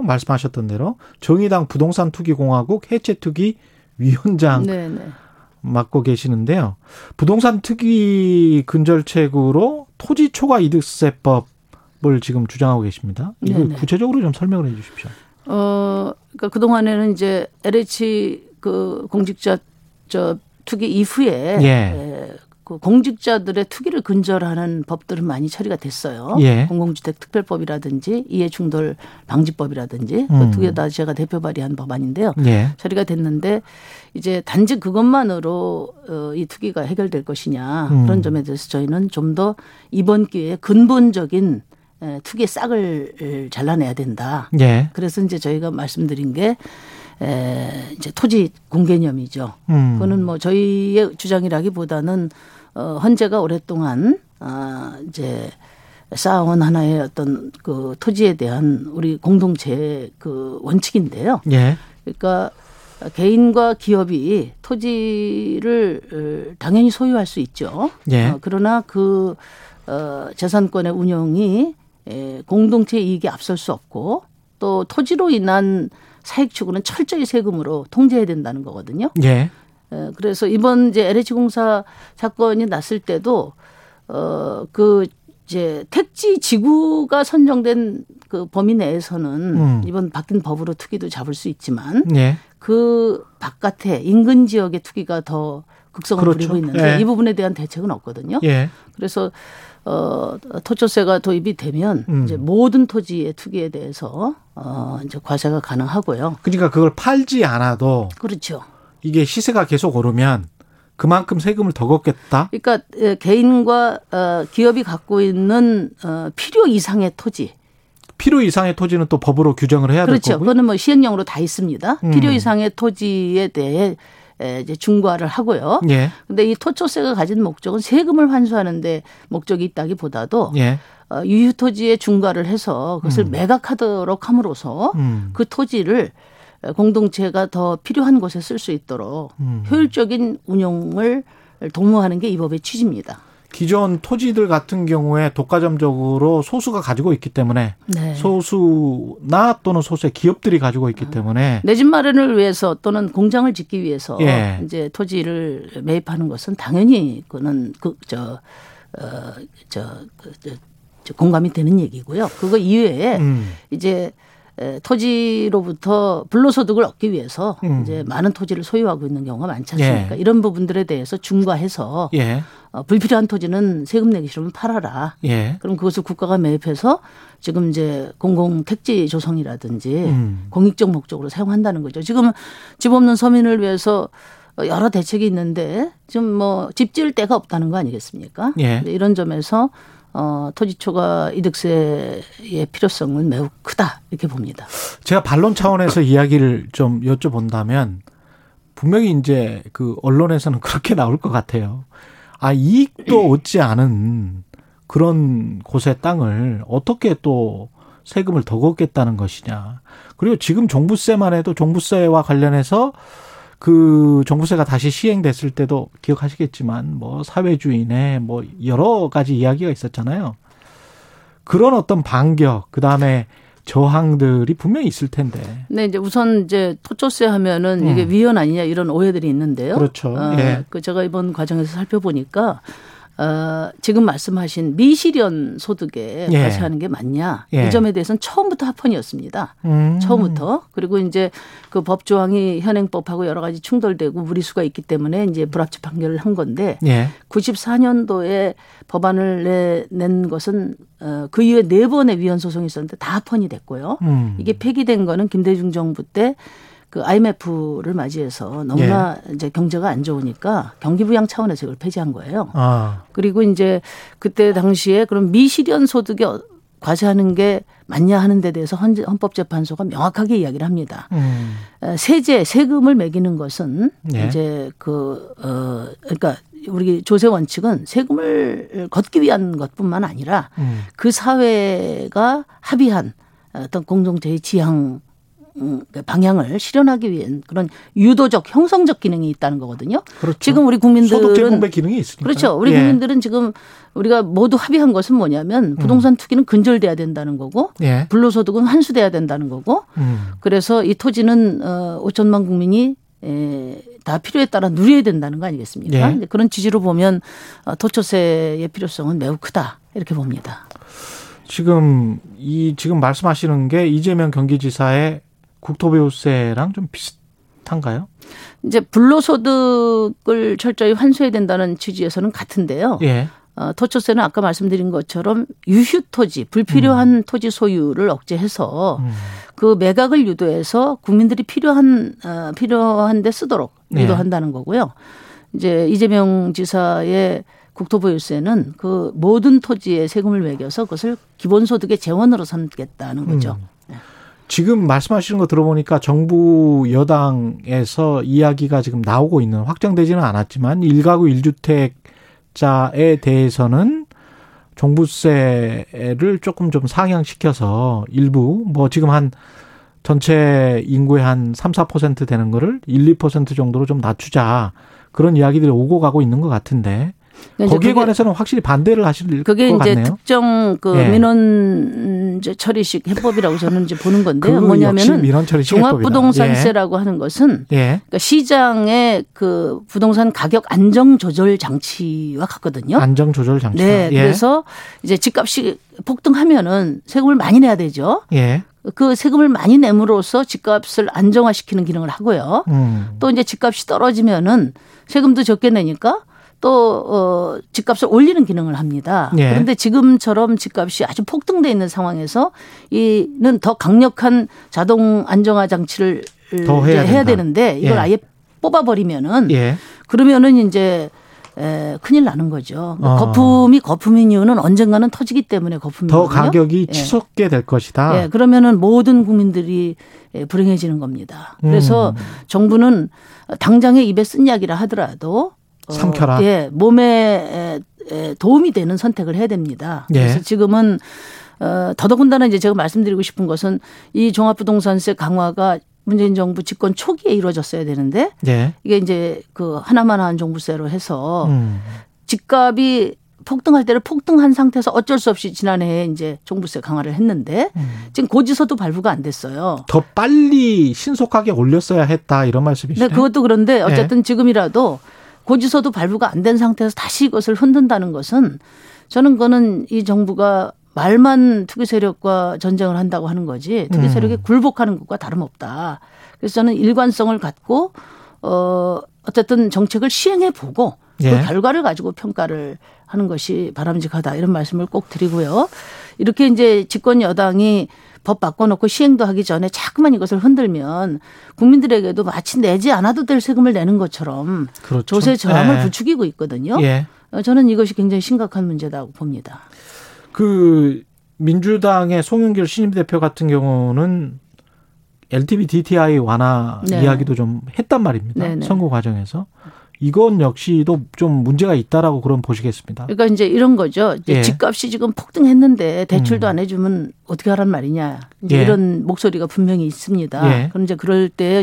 말씀하셨던 대로 정의당 부동산 투기 공화국 해체 투기 위원장 네네. 네. 맡고 계시는데요. 부동산 투기 근절책으로 토지 초과 이득세법을 지금 주장하고 계십니다. 이거 네네. 네. 구체적으로 좀 설명을 해 주십시오. 어, 그러니까 그 동안에는 이제 LH 그 공직자 저 투기 이후에 예. 예. 그 공직자들의 투기를 근절하는 법들은 많이 처리가 됐어요. 예. 공공주택 특별법이라든지 이해충돌 방지법이라든지 그 음. 그 두 개 다 제가 대표 발의한 법안인데요. 예. 처리가 됐는데 이제 단지 그것만으로 어, 이 투기가 해결될 것이냐 음. 그런 점에 대해서 저희는 좀 더 이번 기회에 근본적인 투기의 싹을 잘라내야 된다. 예. 그래서 이제 저희가 말씀드린 게 에, 이제 토지 공개념이죠. 음. 그거는 뭐 저희의 주장이라기보다는 어, 헌재가 오랫동안 아, 이제 쌓아온 하나의 어떤 그 토지에 대한 우리 공동체 그 원칙인데요. 예. 그러니까 개인과 기업이 토지를 어, 당연히 소유할 수 있죠. 예. 어, 그러나 그 어, 재산권의 운영이 에, 공동체 이익에 앞설 수 없고 또 토지로 인한 사익 추구는 철저히 세금으로 통제해야 된다는 거거든요. 예. 그래서 이번 이제 LH 공사 사건이 났을 때도 어그 이제 택지 지구가 선정된 그 범위 내에서는 음. 이번 바뀐 법으로 투기도 잡을 수 있지만 예. 그 바깥에 인근 지역의 투기가 더 극성을 그렇죠. 부리고 있는데 예. 이 부분에 대한 대책은 없거든요. 예. 그래서 어, 토초세가 도입이 되면 음. 이제 모든 토지의 투기에 대해서 어, 이제 과세가 가능하고요. 그러니까 그걸 팔지 않아도 그렇죠. 이게 시세가 계속 오르면 그만큼 세금을 더 걷겠다. 그러니까 개인과 어, 기업이 갖고 있는 어, 필요 이상의 토지. 필요 이상의 토지는 또 법으로 규정을 해야 그렇죠. 될 거고요. 그거는 뭐 시행령으로 다 있습니다. 음. 필요 이상의 토지에 대해 이제 중과를 하고요. 예. 근데 이 토초세가 가진 목적은 세금을 환수하는데 목적이 있다기보다도 예. 어, 유휴 토지에 중과를 해서 그것을 음. 매각하도록 함으로써 음. 그 토지를 공동체가 더 필요한 곳에 쓸 수 있도록 음. 효율적인 운용을 도모하는 게 이 법의 취지입니다. 기존 토지들 같은 경우에 독과점적으로 소수가 가지고 있기 때문에 네. 소수나 또는 소수의 기업들이 가지고 있기 때문에 내 집 마련을 위해서 또는 공장을 짓기 위해서 예. 이제 토지를 매입하는 것은 당연히 그는 그저 어, 저, 그, 저, 저 공감이 되는 얘기고요. 그거 이외에 음. 이제 토지로부터 불로소득을 얻기 위해서 음. 이제 많은 토지를 소유하고 있는 경우가 많지 않습니까? 예. 이런 부분들에 대해서 중과해서 예. 어, 불필요한 토지는 세금 내기 싫으면 팔아라. 예. 그럼 그것을 국가가 매입해서 지금 이제 공공 택지 조성이라든지 음. 공익적 목적으로 사용한다는 거죠. 지금 집 없는 서민을 위해서 여러 대책이 있는데 지금 뭐 집 지을 데가 없다는 거 아니겠습니까? 예. 이런 점에서 어, 토지 초과 이득세의 필요성은 매우 크다 이렇게 봅니다. 제가 반론 차원에서 이야기를 좀 여쭤본다면 분명히 이제 그 언론에서는 그렇게 나올 것 같아요. 아 이익도 얻지 않은 그런 곳의 땅을 어떻게 또 세금을 더 걷겠다는 것이냐. 그리고 지금 종부세만 해도 종부세와 관련해서 그 종부세가 다시 시행됐을 때도 기억하시겠지만 뭐 사회주의네 뭐 여러 가지 이야기가 있었잖아요. 그런 어떤 반격 그 다음에 저항들이 분명히 있을 텐데. 네, 이제 우선 이제 토초세 하면은 이게 음. 위헌 아니냐 이런 오해들이 있는데요. 그렇죠. 어, 예. 그 제가 이번 과정에서 살펴보니까 어, 지금 말씀하신 미실현 소득에 예. 과세하는 게 맞냐 예. 이 점에 대해서는 처음부터 합헌이었습니다. 음. 처음부터 그리고 이제 그 법 조항이 현행법하고 여러 가지 충돌되고 무리수가 있기 때문에 이제 불합치 판결을 한 건데 예. 94년도에 법안을 내, 낸 것은 어, 그 이후에 네 번의 위헌 소송이 있었는데 다 합헌이 됐고요. 음. 이게 폐기된 거는 김대중 정부 때 그 IMF를 맞이해서 너무나 예. 이제 경제가 안 좋으니까 경기 부양 차원에서 이걸 폐지한 거예요. 아. 그리고 이제 그때 당시에 그럼 미실현 소득에 과세하는 게 맞냐 하는 데 대해서 헌법재판소가 명확하게 이야기를 합니다. 음. 세제, 세금을 매기는 것은 예. 이제 그, 어, 그러니까 우리 조세 원칙은 세금을 걷기 위한 것뿐만 아니라 음. 그 사회가 합의한 어떤 공동체의 지향 방향을 실현하기 위한 그런 유도적 형성적 기능이 있다는 거거든요. 그렇죠. 지금 우리 국민들은 기능이 있으니까 그렇죠. 우리 예. 국민들은 지금 우리가 모두 합의한 것은 뭐냐면 음. 부동산 투기는 근절돼야 된다는 거고 예. 불로소득은 환수돼야 된다는 거고 음. 그래서 이 토지는 어 5천만 국민이 에, 다 필요에 따라 누려야 된다는 거 아니겠습니까? 예. 그런 취지로 보면 어, 토초세의 필요성은 매우 크다 이렇게 봅니다. 지금 이 지금 말씀하시는 게 이재명 경기지사의 국토보유세랑 좀 비슷한가요? 이제 불로소득을 철저히 환수해야 된다는 취지에서는 같은데요. 예. 어, 토초세는 아까 말씀드린 것처럼 유휴 토지, 불필요한 음. 토지 소유를 억제해서 음. 그 매각을 유도해서 국민들이 필요한 어, 필요한데 쓰도록 네. 유도한다는 예. 거고요. 이제 이재명 지사의 국토보유세는 그 모든 토지에 세금을 매겨서 그것을 기본소득의 재원으로 삼겠다는 거죠. 음. 지금 말씀하시는 거 들어보니까 정부 여당에서 이야기가 지금 나오고 있는 확정되지는 않았지만 일가구 일주택자에 대해서는 종부세를 조금 좀 상향시켜서 일부 뭐 지금 한 전체 인구의 한 3, 4% 되는 거를 1, 2% 정도로 좀 낮추자. 그런 이야기들이 오고 가고 있는 것 같은데 거기에 관해서는 확실히 반대를 하실 그게 것 이제 특정 그 네. 민원 처리식 해법이라고 저는 이제 보는 건데요. 뭐냐면은 종합부동산세라고 예. 하는 것은 예. 그러니까 시장의 그 부동산 가격 안정 조절 장치와 같거든요. 안정 조절 장치. 네. 예. 그래서 이제 집값이 폭등하면은 세금을 많이 내야 되죠. 예. 그 세금을 많이 내므로써 집값을 안정화시키는 기능을 하고요. 음. 또 이제 집값이 떨어지면은 세금도 적게 내니까 또 어, 집값을 올리는 기능을 합니다. 예. 그런데 지금처럼 집값이 아주 폭등돼 있는 상황에서 이는 더 강력한 자동 안정화 장치를 더 해야, 해야 되는데 이걸 예. 아예 뽑아버리면은 예. 그러면은 이제 에, 큰일 나는 거죠. 어. 거품이 거품인 이유는 언젠가는 터지기 때문에 거품이거든요. 더 가격이 예. 치솟게 될 것이다. 예, 그러면은 모든 국민들이 불행해지는 겁니다. 그래서 음. 정부는 당장에 입에 쓴 약이라 하더라도 어, 삼켜라. 예, 몸에 도움이 되는 선택을 해야 됩니다. 예. 그래서 지금은 어, 더더군다나 이제 제가 말씀드리고 싶은 것은 이 종합부동산세 강화가 문재인 정부 집권 초기에 이루어졌어야 되는데 예. 이게 이제 그 하나만 한 종부세로 해서 음. 집값이 폭등할 때를 폭등한 상태에서 어쩔 수 없이 지난해에 이제 종부세 강화를 했는데 음. 지금 고지서도 발부가 안 됐어요. 더 빨리 신속하게 올렸어야 했다 이런 말씀이시죠? 네, 그것도 그런데 예. 어쨌든 네. 지금이라도 고지서도 발부가 안 된 상태에서 다시 이것을 흔든다는 것은 저는 그거는 이 정부가 말만 투기 세력과 전쟁을 한다고 하는 거지 투기 음. 세력에 굴복하는 것과 다름없다. 그래서 저는 일관성을 갖고 어 어쨌든 정책을 시행해 보고 그 예. 결과를 가지고 평가를 하는 것이 바람직하다 이런 말씀을 꼭 드리고요. 이렇게 이제 집권 여당이 법 바꿔놓고 시행도 하기 전에 자꾸만 이것을 흔들면 국민들에게도 마치 내지 않아도 될 세금을 내는 것처럼 그렇죠. 조세 저항을 예. 부추기고 있거든요. 예. 어, 저는 이것이 굉장히 심각한 문제다고 봅니다. 그 민주당의 송영길 신임 대표 같은 경우는 LTV DTI 완화 네. 이야기도 좀 했단 말입니다. 네네. 네. 선거 과정에서. 이건 역시도 좀 문제가 있다라고 그럼 보시겠습니다. 그러니까 이제 이런 거죠. 이제 예. 집값이 지금 폭등했는데 대출도 음. 안 해주면 어떻게 하란 말이냐. 이제 예. 이런 목소리가 분명히 있습니다. 예. 그럼 이제 그럴 때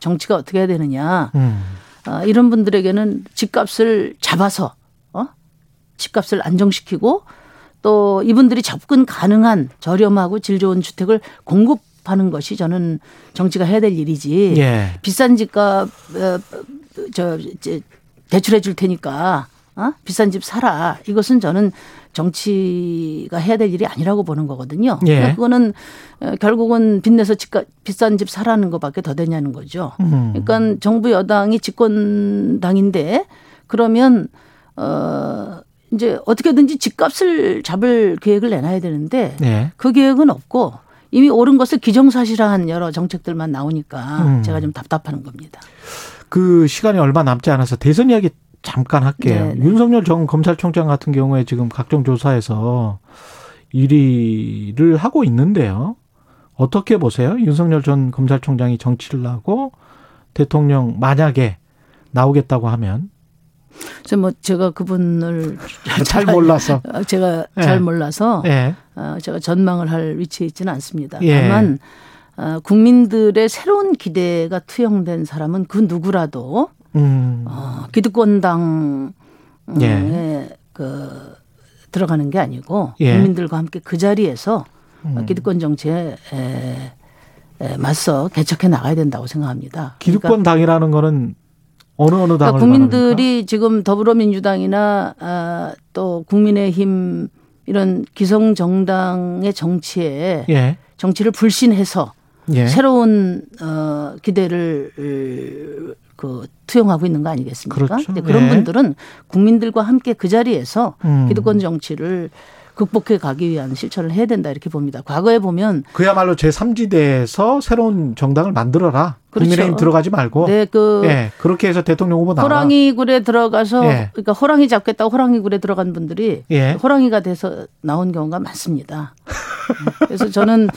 정치가 어떻게 해야 되느냐. 음. 아, 이런 분들에게는 집값을 잡아서 어? 집값을 안정시키고 또 이분들이 접근 가능한 저렴하고 질 좋은 주택을 공급 하는 것이 저는 정치가 해야 될 일이지. 예. 비싼 집값 어, 저 이제 대출해 줄 테니까 어? 비싼 집 사라. 이것은 저는 정치가 해야 될 일이 아니라고 보는 거거든요. 예. 그러니까 그거는 어, 결국은 빚내서 집값 비싼 집 사라는 것밖에 더 되냐는 거죠. 음. 그러니까 정부 여당이 집권당인데 그러면 어 이제 어떻게든지 집값을 잡을 계획을 내놔야 되는데 예. 그 계획은 없고 이미 옳은 것을 기정사실화한 여러 정책들만 나오니까 음. 제가 좀 답답한 겁니다. 그 시간이 얼마 남지 않아서 대선 이야기 잠깐 할게요. 네네. 네. 윤석열 전 검찰총장 같은 경우에 지금 각종 조사에서 1위를 하고 있는데요. 어떻게 보세요? 윤석열 전 검찰총장이 정치를 하고 대통령 만약에 나오겠다고 하면 뭐 제가 그분을 잘 몰라서 제가 예. 잘 몰라서 예. 어, 제가 전망을 할 위치에 있지는 않습니다. 예. 다만 어, 국민들의 새로운 기대가 투영된 사람은 그 누구라도 음. 어, 기득권당에 예. 그 들어가는 게 아니고 예. 국민들과 함께 그 자리에서 음. 기득권 정치에 에, 에, 맞서 개척해 나가야 된다고 생각합니다. 기득권 그러니까 당이라는 거는 어느 어느 당을 그러니까 국민들이 말합니까? 지금 더불어민주당이나 아, 또 국민의힘 이런 기성 정당의 정치에 예. 정치를 불신해서 예. 새로운 어 기대를 그 투영하고 있는 거 아니겠습니까? 그렇죠. 그런 예. 분들은 국민들과 함께 그 자리에서 음. 기득권 정치를 극복해 가기 위한 실천을 해야 된다 이렇게 봅니다. 과거에 보면 그야말로 제3지대에서 새로운 정당을 만들어라. 그렇죠. 국민의힘 들어가지 말고. 네, 그 예, 그렇게 해서 대통령 후보 나와. 호랑이 굴에 들어가서 예. 그러니까 호랑이 잡겠다고 호랑이 굴에 들어간 분들이 예. 호랑이가 돼서 나온 경우가 많습니다. 그래서 저는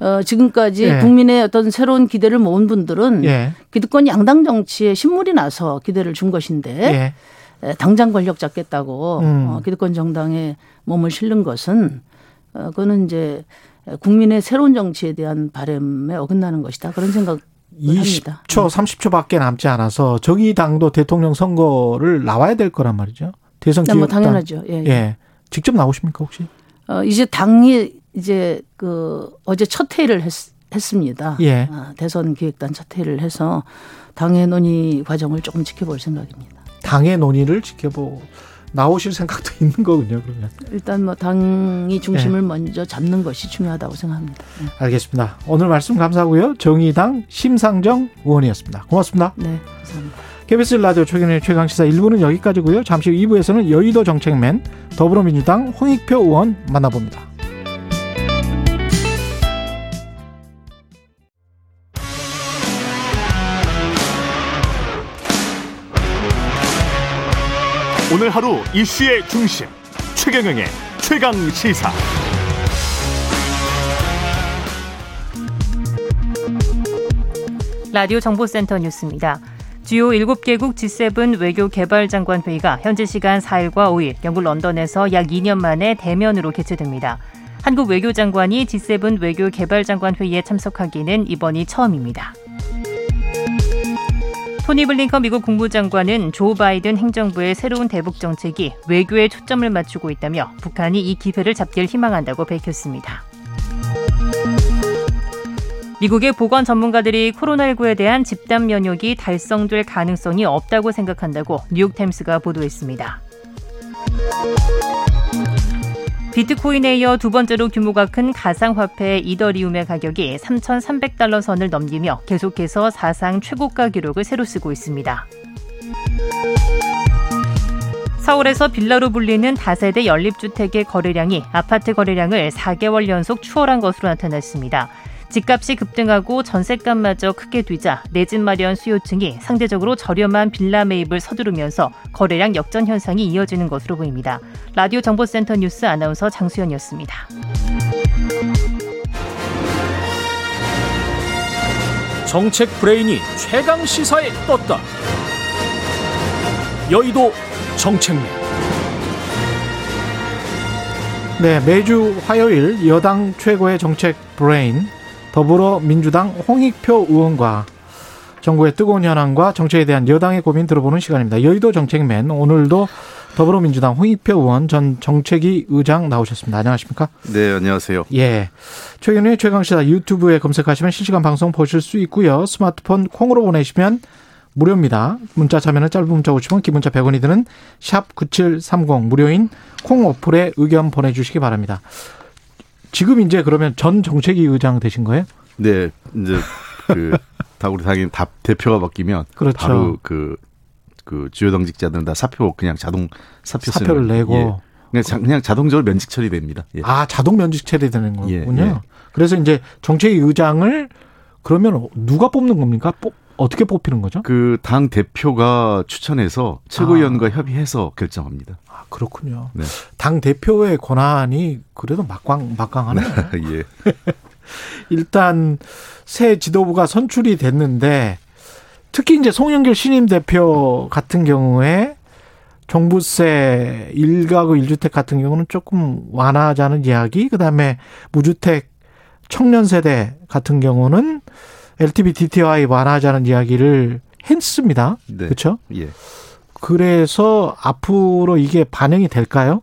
어 지금까지 예. 국민의 어떤 새로운 기대를 모은 분들은 예. 기득권 양당 정치에 신물이 나서 기대를 준 것인데 예. 당장 권력 잡겠다고 음. 어, 기득권 정당에 몸을 실는 것은 어, 그거는 이제 국민의 새로운 정치에 대한 바램에 어긋나는 것이다 그런 생각 20초, 30초밖에 남지 않아서 정의당도 대통령 선거를 나와야 될 거란 말이죠. 대선 기획 뭐 당연하죠. 예, 예. 예. 직접 나오십니까 혹시? 어, 이제 당이 이제 그 어제 첫 회의를 했, 했습니다. 예. 아, 대선 기획단 첫 회의를 해서 당의 논의 과정을 조금 지켜볼 생각입니다. 당의 논의를 지켜보 나오실 생각도 있는 거군요, 그러면. 일단 뭐 당이 중심을 네. 먼저 잡는 것이 중요하다고 생각합니다. 네. 알겠습니다. 오늘 말씀 감사하고요. 정의당 심상정 의원이었습니다. 고맙습니다. 네, 감사합니다. KBS 라디오 최근의 최강 시사 1부는 여기까지고요. 잠시 후 2부에서는 여의도 정책맨 더불어민주당 홍익표 의원 만나봅니다. 오늘 하루 이슈의 중심 최경영의 최강 시사. 라디오 정보센터 뉴스입니다. 주요 7개국 G7 외교 개발 장관 회의가 현지 시간 4일과 5일 영국 런던에서 약 2년 만에 대면으로 개최됩니다. 한국 외교장관이 G7 외교 개발 장관 회의에 참석하기는 이번이 처음입니다. 토니 블링컨 미국 국무장관은 조 바이든 행정부의 새로운 대북 정책이 외교에 초점을 맞추고 있다며 북한이 이 기회를 잡길 희망한다고 밝혔습니다. 미국의 보건 전문가들이 코로나19에 대한 집단 면역이 달성될 가능성이 없다고 생각한다고 뉴욕타임스가 보도했습니다. 비트코인에 이어 두 번째로 규모가 큰 가상화폐 이더리움의 가격이 3,300달러 선을 넘기며 계속해서 사상 최고가 기록을 새로 쓰고 있습니다. 서울에서 빌라로 불리는 다세대 연립주택의 거래량이 아파트 거래량을 4개월 연속 추월한 것으로 나타났습니다. 집값이 급등하고 전세값마저 크게 뛰자 내 집 마련 수요층이 상대적으로 저렴한 빌라 매입을 서두르면서 거래량 역전 현상이 이어지는 것으로 보입니다. 라디오 정보센터 뉴스 아나운서 장수연이었습니다. 정책 브레인이 최강 시사에 떴다. 여의도 정책맨. 네, 매주 화요일 여당 최고의 정책 브레인 더불어민주당 홍익표 의원과 정부의 뜨거운 현안과 정책에 대한 여당의 고민 들어보는 시간입니다. 여의도 정책맨 오늘도 더불어민주당 홍익표 의원 전 정책위 의장 나오셨습니다. 안녕하십니까? 네, 안녕하세요. 예. 최근에 최강시사 유튜브에 검색하시면 실시간 방송 보실 수 있고요. 스마트폰 콩으로 보내시면 무료입니다. 문자 참여는 짧은 문자 오시면 기본자 100원이 드는 샵 9730 무료인 콩 어플에 의견 보내주시기 바랍니다. 지금 이제 그러면 전 정책위 의장 되신 거예요? 네, 이제 그 다 우리 당연히 답 대표가 바뀌면 그렇죠. 바로 그, 그 주요 당직자들은 다 사표 그냥 자동 사표 사표를 쓰는, 내고 예. 그냥, 자, 그냥 자동적으로 면직 처리됩니다. 예. 아 자동 면직 처리되는 거군요. 예, 예. 그래서 이제 정책위 의장을 그러면 누가 뽑는 겁니까? 뽑, 어떻게 뽑히는 거죠? 그 당 대표가 추천해서 최고위원과 아. 협의해서 결정합니다. 아, 그렇군요. 네. 당 대표의 권한이 그래도 막강 막강하네요. 예. 일단 새 지도부가 선출이 됐는데 특히 이제 송영길 신임 대표 같은 경우에 종부세 일가구 일주택 같은 경우는 조금 완화하자는 이야기, 그다음에 무주택 청년 세대 같은 경우는 LTV DTI 완화하자는 이야기를 했습니다. 네. 그렇죠? 예. 그래서 앞으로 이게 반영이 될까요?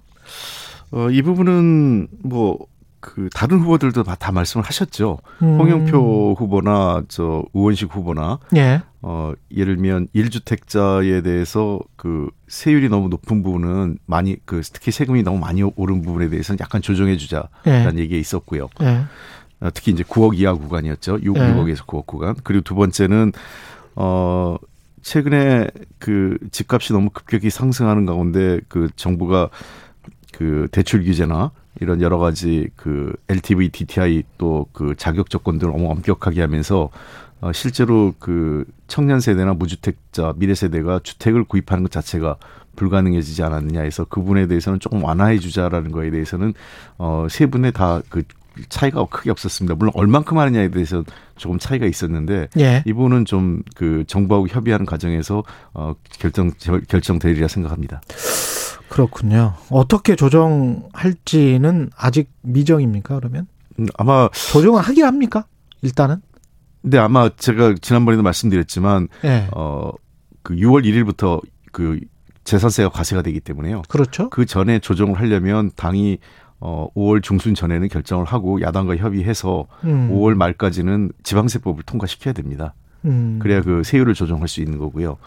어, 이 부분은 뭐, 그, 다른 후보들도 다, 다 말씀을 하셨죠. 음. 홍영표 후보나, 저, 우원식 후보나. 예. 어, 예를 들면, 1주택자에 대해서 그, 세율이 너무 높은 부분은 많이, 그, 특히 세금이 너무 많이 오른 부분에 대해서는 약간 조정해 주자라는 예. 얘기가 있었고요. 예. 어, 특히 이제 9억 이하 구간이었죠. 6, 네. 6억에서 9억 구간. 그리고 두 번째는 어 최근에 그 집값이 너무 급격히 상승하는 가운데 그 정부가 그 대출 규제나 이런 여러 가지 그 LTV, DTI 또 그 자격 조건들을 너무 엄격하게 하면서 어 실제로 그 청년 세대나 무주택자 미래 세대가 주택을 구입하는 것 자체가 불가능해지지 않았느냐 해서 그분에 대해서는 조금 완화해 주자라는 거에 대해서는 어세 분의 다 그 차이가 크게 없었습니다. 물론 얼만큼 하느냐에 대해서 조금 차이가 있었는데 예. 이 부분은 좀 그 정부하고 협의하는 과정에서 어 결정 결정되리라 생각합니다. 그렇군요. 어떻게 조정할지는 아직 미정입니까? 그러면 음, 아마 조정을 하긴 합니까? 일단은. 근데 아마 제가 지난번에도 말씀드렸지만 예. 어그 6월 1일부터 그 재산세가 과세가 되기 때문에요. 그렇죠. 그 전에 조정을 하려면 당이 어 5월 중순 전에는 결정을 하고 야당과 협의해서 음. 5월 말까지는 지방세법을 통과시켜야 됩니다. 음. 그래야 그 세율을 조정할 수 있는 거고요.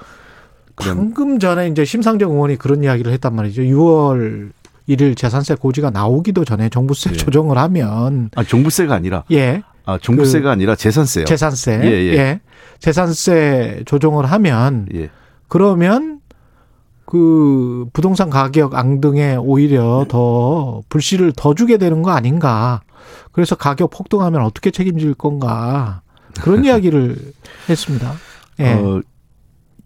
방금 전에 이제 심상정 의원이 그런 이야기를 했단 말이죠. 6월 1일 재산세 고지가 나오기도 전에 종부세 네. 조정을 하면 아 종부세가 아니라 예. 아 종부세가 그 아니라 재산세요. 재산세. 예, 예. 예. 재산세 조정을 하면 예. 그러면 그 부동산 가격 앙등에 오히려 더 불씨를 더 주게 되는 거 아닌가. 그래서 가격 폭등하면 어떻게 책임질 건가. 그런 이야기를 했습니다. 예. 어,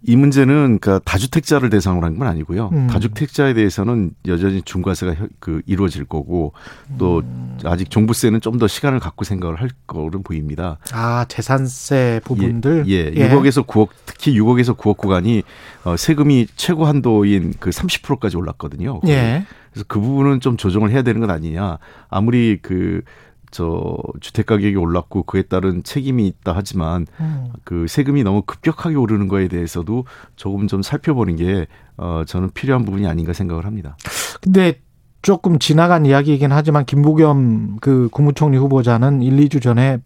이 문제는 그러니까 다주택자를 대상으로 한 건 아니고요. 음. 다주택자에 대해서는 여전히 중과세가 그 이루어질 거고 또 음. 아직 종부세는 좀 더 시간을 갖고 생각을 할 거로 보입니다. 아 재산세 부분들 예, 예. 예. 6억에서 9억 특히 6억에서 9억 구간이 어, 세금이 최고 한도인 그 30%까지 올랐거든요. 예. 그래서 그 부분은 좀 조정을 해야 되는 건 아니냐. 아무리 그 저 주택 가격이 올랐고 그에 따른 책임이 있다 하지만 음. 그 세금이 너무 급격하게 오르는 거에 대해서도 조금 좀 살펴보는 게 어, 저는 필요한 부분이 아닌가 생각을 합니다. 근데 조금 지나간 이야기이긴 하지만 김부겸 그 국무총리 후보자는 1, 2주 전에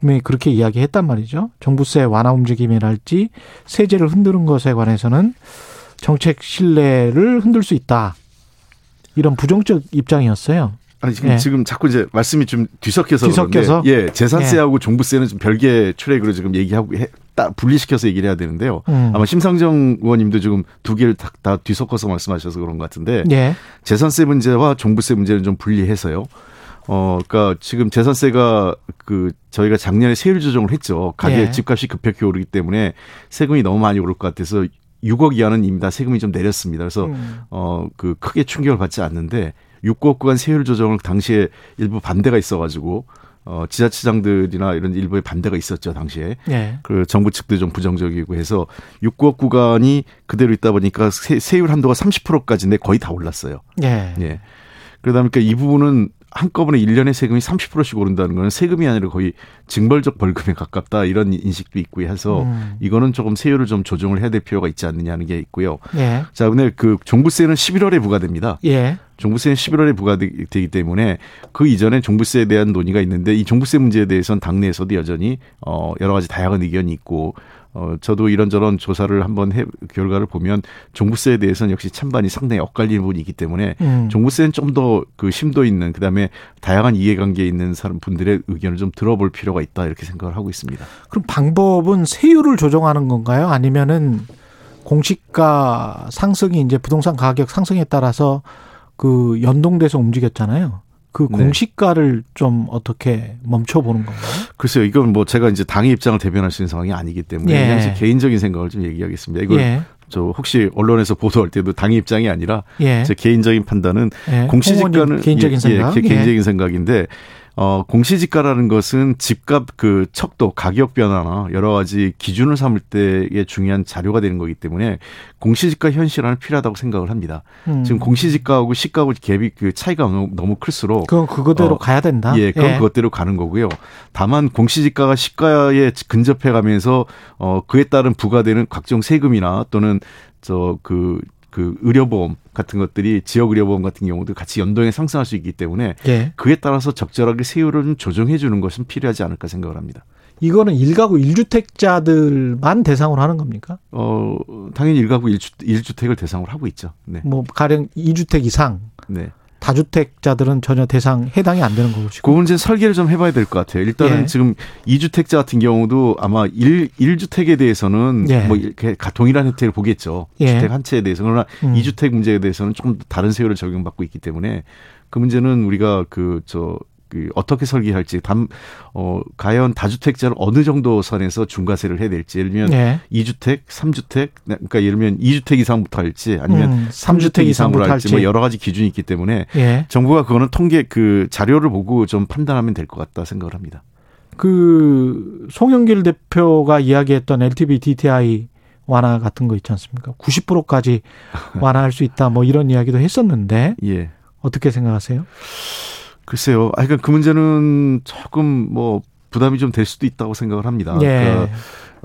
분명히 그렇게 이야기했단 말이죠. 정부세 완화 움직임이랄지 세제를 흔드는 것에 관해서는 정책 신뢰를 흔들 수 있다. 이런 부정적 입장이었어요. 아니 지금 예. 지금 자꾸 이제 말씀이 좀 뒤섞여서 뒤섞여서 그런데 예 재산세하고 예. 종부세는 좀 별개 트랙으로 지금 얘기하고 해, 딱 분리시켜서 얘기를 해야 되는데요. 음. 아마 심상정 의원님도 지금 두 개를 다, 다 뒤섞어서 말씀하셔서 그런 것 같은데 예. 재산세 문제와 종부세 문제는 좀 분리해서요. 어, 그니까 지금 재산세가 그 저희가 작년에 세율 조정을 했죠. 가격 예. 집값이 급격히 오르기 때문에 세금이 너무 많이 오를 것 같아서 6억 이하는 이미 다 세금이 좀 내렸습니다. 그래서 음. 어그 크게 충격을 받지 않는데 6억 구간 세율 조정을 당시에 일부 반대가 있어가지고 어, 지자체장들이나 이런 일부의 반대가 있었죠, 당시에. 네. 그 정부 측도 좀 부정적이고 해서 6억 구간이 그대로 있다 보니까 세, 세율 한도가 30%까지인데 거의 다 올랐어요. 예. 예. 그러다 보니까 이 부분은 한꺼번에 1년에 세금이 30%씩 오른다는 거는 세금이 아니라 거의 징벌적 벌금에 가깝다 이런 인식도 있고 해서 음. 이거는 조금 세율을 좀 조정을 해야 될 필요가 있지 않느냐는 게 있고요. 예. 자, 근데 그 종부세는 11월에 부과됩니다. 예. 종부세는 11월에 부과되기 때문에 그 이전에 종부세에 대한 논의가 있는데 이 종부세 문제에 대해서는 당내에서도 여전히 어 여러 가지 다양한 의견이 있고 어, 저도 이런저런 조사를 한번 해, 결과를 보면 종부세에 대해서는 역시 찬반이 상당히 엇갈리는 부분이 있기 때문에 음. 종부세는 좀 더 그 심도 있는 그다음에 다양한 이해관계에 있는 사람 분들의 의견을 좀 들어볼 필요가 있다 이렇게 생각을 하고 있습니다. 그럼 방법은 세율을 조정하는 건가요? 아니면은 공시가 상승이 이제 부동산 가격 상승에 따라서 그 연동돼서 움직였잖아요. 그 네. 공시가를 네. 좀 어떻게 멈춰보는 건가요? 글쎄요, 이건 뭐 제가 이제 당의 입장을 대변할 수 있는 상황이 아니기 때문에 예. 그냥 개인적인 생각을 좀 얘기하겠습니다. 이걸 예. 저 혹시 언론에서 보도할 때도 당의 입장이 아니라 예. 제 개인적인 판단은 예. 공시지가는 개인적인 생각, 예, 개인적인 생각인데 어, 공시지가라는 것은 집값 그 척도, 가격 변화나 여러 가지 기준을 삼을 때에 중요한 자료가 되는 거기 때문에 공시지가 현실화는 필요하다고 생각을 합니다. 음. 지금 공시지가하고 시가하고 갭이 그 차이가 너무, 너무 클수록 그건 그거대로 어, 가야 된다. 예, 그건 예. 그것대로 가는 거고요. 다만 공시지가가 시가에 근접해 가면서 어, 그에 따른 부과되는 각종 세금이나 또는 저그 그 의료보험 같은 것들이 지역 의료보험 같은 경우도 같이 연동해 상승할 수 있기 때문에 예. 그에 따라서 적절하게 세율을 좀 조정해 주는 것은 필요하지 않을까 생각을 합니다. 이거는 일가구 일주택자들만 대상으로 하는 겁니까? 어, 당연히 일가구 일주, 택을 대상으로 하고 있죠. 네. 뭐 가령 2주택 이상. 네. 다주택자들은 전혀 대상 해당이 안 되는 거고. 그 문제는 설계를 좀 해봐야 될 것 같아요. 일단은 예. 지금 2주택자 같은 경우도 아마 1, 1주택에 대해서는 예. 뭐 이렇게 동일한 혜택을 보겠죠. 예. 주택 한 채에 대해서. 그러나 음. 2주택 문제에 대해서는 조금 다른 세율을 적용받고 있기 때문에 그 문제는 우리가 그 저 그 어떻게 설계할지 담 어, 과연 다주택자를 어느 정도 선에서 중과세를 해야 될지 예를 들면 네. 2주택, 3주택 그러니까 예를 들면 2주택 이상부터 할지 아니면 음, 3주택 이상으로 할지 뭐 여러 가지 기준이 있기 때문에 예. 정부가 그거는 통계 그 자료를 보고 좀 판단하면 될 것 같다 생각을 합니다. 그 송영길 대표가 이야기했던 LTV DTI 완화 같은 거 있지 않습니까? 90%까지 완화할 수 있다 뭐 이런 이야기도 했었는데 예. 어떻게 생각하세요? 글쎄요. 아, 그러니까 그 문제는 조금 뭐 부담이 좀 될 수도 있다고 생각을 합니다. 예. 그러니까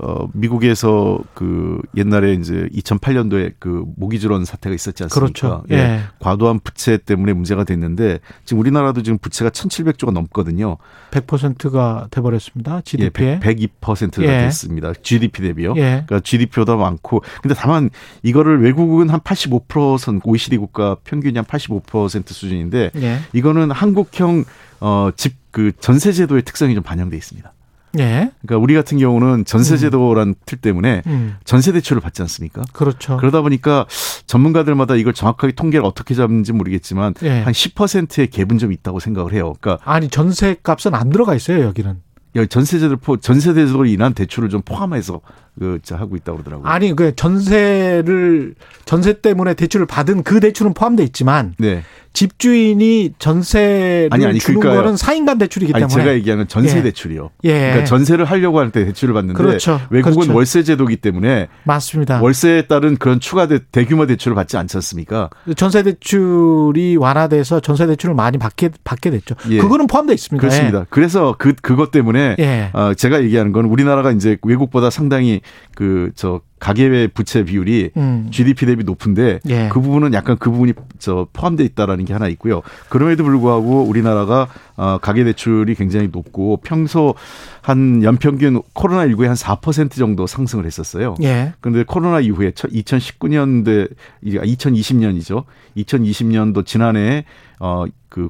어, 미국에서 그 옛날에 이제 2008년도에 그 모기지론 사태가 있었지 않습니까? 그렇죠. 예. 예. 과도한 부채 때문에 문제가 됐는데 지금 우리나라도 지금 부채가 1,700조가 넘거든요. 100%가 돼 버렸습니다. GDP에. 예, 102%가 예. 됐습니다. GDP 대비요. 예. 그러니까 GDP보다 많고 근데 다만 이거를 외국은 한 85%선 OECD 국가 평균이 한 85% 수준인데 예. 이거는 한국형 어, 집 그 전세 제도의 특성이 좀 반영돼 있습니다. 예. 그러니까 우리 같은 경우는 전세제도란 음. 틀 때문에 음. 전세 대출을 받지 않습니까? 그렇죠. 그러다 보니까 전문가들마다 이걸 정확하게 통계를 어떻게 잡는지 모르겠지만 예. 한 10%의 갭은 좀 있다고 생각을 해요. 그러니까 아니 전세값은 안 들어가 있어요 여기는. 전세제도 포 전세제도로 인한 대출을 좀 포함해서 그 하고 있다고 그러더라고요. 아니 그 전세를 전세 때문에 대출을 받은 그 대출은 포함돼 있지만 네. 집주인이 전세를 아니, 아니, 주는 그러니까요. 거는 사인간 대출이기 때문에 제가 얘기하는 전세 예. 대출이요. 예. 그러니까 전세를 하려고 할 때 대출을 받는데 그렇죠. 외국은 그렇죠. 월세 제도기 때문에 맞습니다. 월세에 따른 그런 추가 대, 대규모 대출을 받지 않지 않습니까? 전세 대출이 완화돼서 전세 대출을 많이 받게 받게 됐죠. 예. 그거는 포함되어 있습니다. 그렇습니다. 예. 그래서 그 그것 때문에 예. 어, 제가 얘기하는 건 우리나라가 이제 외국보다 상당히 그 저 가계의 부채 비율이 음. GDP 대비 높은데 예. 그 부분은 약간 그 부분이 저 포함되어 있다라는 게 하나 있고요. 그럼에도 불구하고 우리나라가 어 가계 대출이 굉장히 높고 평소 한 연평균 코로나 19에 한 4% 정도 상승을 했었어요. 예. 그런데 코로나 이후에 2019년대 2020년이죠. 2020년도 지난해 어그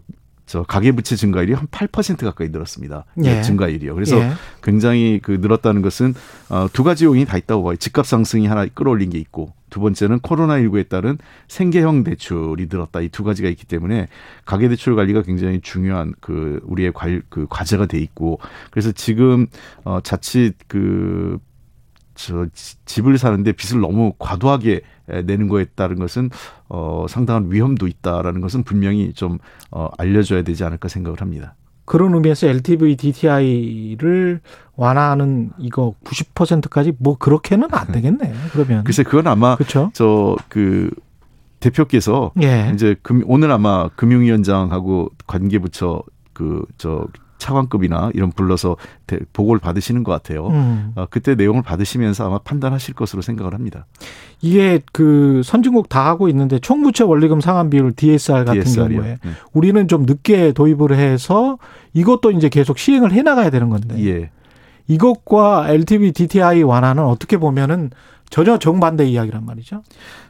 저 가계부채 증가율이 한 8% 가까이 늘었습니다. 예. 증가율이요. 그래서 예. 굉장히 그 늘었다는 것은 어, 두 가지 요인이 다 있다고 봐요. 집값 상승이 하나 끌어올린 게 있고 두 번째는 코로나19에 따른 생계형 대출이 늘었다. 이 두 가지가 있기 때문에 가계대출 관리가 굉장히 중요한 그 우리의 관, 그 과제가 돼 있고 그래서 지금 어, 자칫 그 저 집을 사는데 빚을 너무 과도하게 내는 거에 따른 것은 어 상당한 위험도 있다라는 것은 분명히 좀 어, 알려줘야 되지 않을까 생각을 합니다. 그런 의미에서 LTV DTI를 완화하는 이거 90%까지 뭐 그렇게는 안 되겠네. 그러면 글쎄 그건 아마 저그 대표께서 예. 이제 금, 오늘 아마 금융위원장하고 관계부처 그 저 차관급이나 이런 불러서 보고를 받으시는 것 같아요. 음. 어, 그때 내용을 받으시면서 아마 판단하실 것으로 생각을 합니다. 이게 그 선진국 다 하고 있는데 총부채 원리금 상환 비율 DSR 같은 DSR이요. 경우에 네. 우리는 좀 늦게 도입을 해서 이것도 이제 계속 시행을 해 나가야 되는 건데. 예. 이것과 LTV DTI 완화는 어떻게 보면은 전혀 정반대 이야기란 말이죠.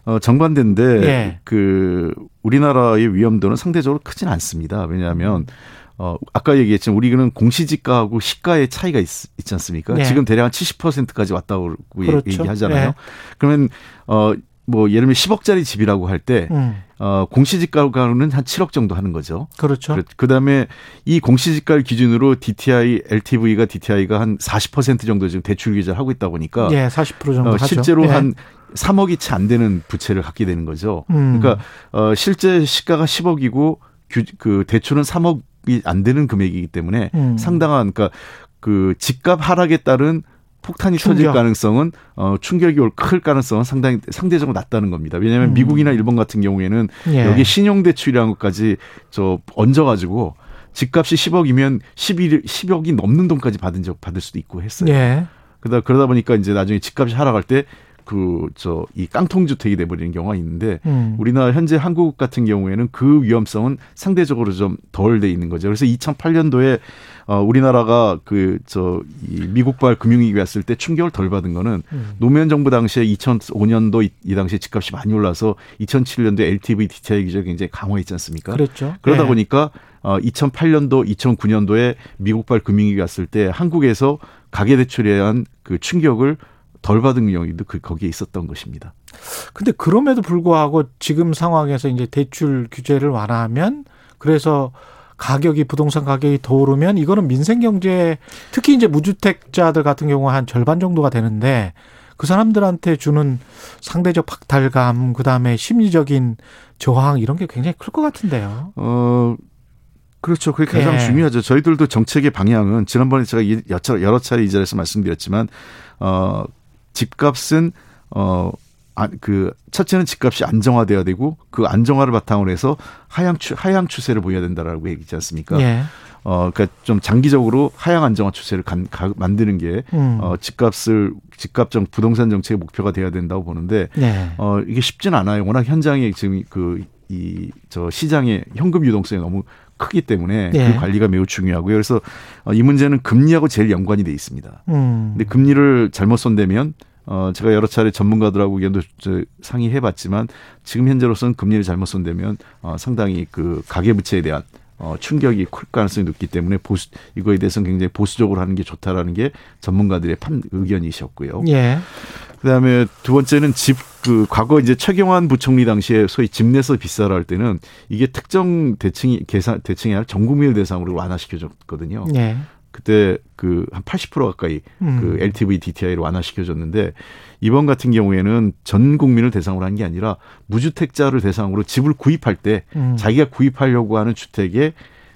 어, 정반대인데 예. 그 우리나라의 위험도는 상대적으로 크진 않습니다. 왜냐하면 음. 어, 아까 얘기했지만 우리는 공시지가하고 시가의 차이가 있, 지 않습니까? 네. 지금 대략 한 70%까지 왔다고 그렇죠. 얘기하잖아요. 네. 그러면 어, 뭐 예를 들면 10억짜리 집이라고 할 때, 음. 어, 공시지가로는 한 7억 정도 하는 거죠. 그렇죠. 그 다음에 이 공시지가를 기준으로 DTI, LTV가 DTI가 한 40% 정도 지금 대출 규제를 하고 있다 보니까. 예, 40% 정도. 어, 실제로 예. 한 3억이 채 안 되는 부채를 갖게 되는 거죠. 음. 그러니까, 어, 실제 시가가 10억이고 규, 그 대출은 3억 안 되는 금액이기 때문에 음. 상당한 그러니까 그 집값 하락에 따른 폭탄이 충격. 터질 가능성은 어 충격이 올 클 가능성은 상당히 상대적으로 낮다는 겁니다. 왜냐하면 음. 미국이나 일본 같은 경우에는 예. 여기 신용 대출이라는 것까지 저 얹어 가지고 집값이 10억이면 11 10억이 넘는 돈까지 받은 적 받을 수도 있고 했어요. 예. 그러다 그러다 보니까 이제 나중에 집값이 하락할 때 그 저 이 깡통 주택이 돼 버리는 경우가 있는데 음. 우리나라 현재 한국 같은 경우에는 그 위험성은 상대적으로 좀 덜 돼 있는 거죠. 그래서 2008년도에 어 우리나라가 그 저 이 미국발 금융위기 왔을 때 충격을 덜 받은 거는 음. 노무현 정부 당시에 2005년도 이, 이 당시에 집값이 많이 올라서 2007년도에 LTV DTI 기준이 굉장히 강화했지 않습니까? 그렇죠. 그러다 네. 보니까 어 2008년도 2009년도에 미국발 금융위기 왔을 때 한국에서 가계대출에 대한 그 충격을 덜 받은 경우도 그 거기에 있었던 것입니다. 근데 그럼에도 불구하고 지금 상황에서 이제 대출 규제를 완화하면 그래서 가격이 부동산 가격이 더 오르면 이거는 민생 경제 특히 이제 무주택자들 같은 경우 한 절반 정도가 되는데 그 사람들한테 주는 상대적 박탈감 그다음에 심리적인 저항 이런 게 굉장히 클 것 같은데요. 어 그렇죠. 그게 가장 예. 중요하죠. 저희들도 정책의 방향은 지난번에 제가 여러 차례 이 자리에서 말씀드렸지만 어 집값은 어, 아, 그, 첫째는 집값이 안정화돼야 되고 그 안정화를 바탕으로 해서 하향 추, 하향 추세를 보여야 된다라고 얘기했지 않습니까? 예. 어, 그니까 좀 장기적으로 하향 안정화 추세를 간, 가, 만드는 게, 음. 어, 집값을, 집값정 부동산 정책의 목표가 돼야 된다고 보는데, 네. 어, 이게 쉽진 않아요. 워낙 현장에 지금 그, 이, 저 시장의 현금 유동성이 너무 크기 때문에 네. 그 관리가 매우 중요하고요. 그래서 어, 이 문제는 금리하고 제일 연관이 돼 있습니다. 음. 근데 금리를 잘못 손대면 어 제가 여러 차례 전문가들하고 의견도 상의해봤지만 지금 현재로서는 금리를 잘못 손대면 어 상당히 그 가계 부채에 대한 어, 충격이 클 가능성이 높기 때문에 보수, 이거에 대해서는 굉장히 보수적으로 하는 게 좋다라는 게 전문가들의 판, 의견이셨고요. 예. 그 다음에 두 번째는 집, 그, 과거 이제 최경환 부총리 당시에 소위 집 내서 비싸라 할 때는 이게 특정 대층이, 계산, 대층이 아니라 전 국민을 대상으로 완화시켜줬거든요. 예. 그때 그 한 80% 가까이 음. 그 LTV DTI를 완화시켜줬는데 이번 같은 경우에는 전 국민을 대상으로 한 게 아니라 무주택자를 대상으로 집을 구입할 때 음. 자기가 구입하려고 하는 주택에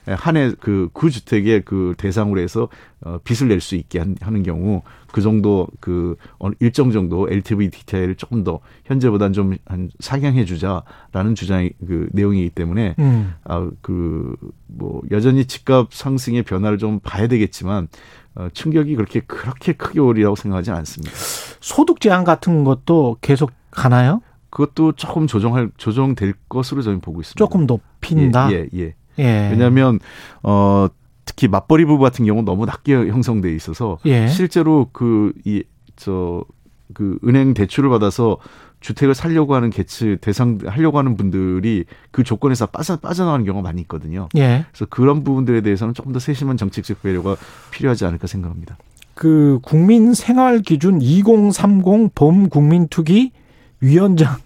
한 해 그, 그 주택의 그 대상으로 해서 어, 빚을 낼 수 있게 한, 하는 경우 그 정도 그 일정 정도 LTV 디테일을 조금 더 현재보다는 좀 한 상향해 주자라는 주장이 그 내용이기 때문에 음. 아그 뭐 여전히 집값 상승의 변화를 좀 봐야 되겠지만 어, 충격이 그렇게 그렇게 크게 오리라고 생각하지 않습니다. 소득 제한 같은 것도 계속 가나요? 그것도 조금 조정할 조정될 것으로 저는 보고 있습니다. 조금 높인다. 예, 예. 예. 예. 왜냐하면 어 특히 맞벌이 부부 같은 경우 는 너무 낮게 형성돼 있어서 예. 실제로 그 이저그 은행 대출을 받아서 주택을 살려고 하는 개츠 대상 하려고 하는 분들이 그 조건에서 빠져 빠져나가는 경우가 많이 있거든요. 예. 그래서 그런 부분들에 대해서는 조금 더 세심한 정책적 배려가 필요하지 않을까 생각합니다. 그 국민 생활 기준 2030범 국민 투기 위원장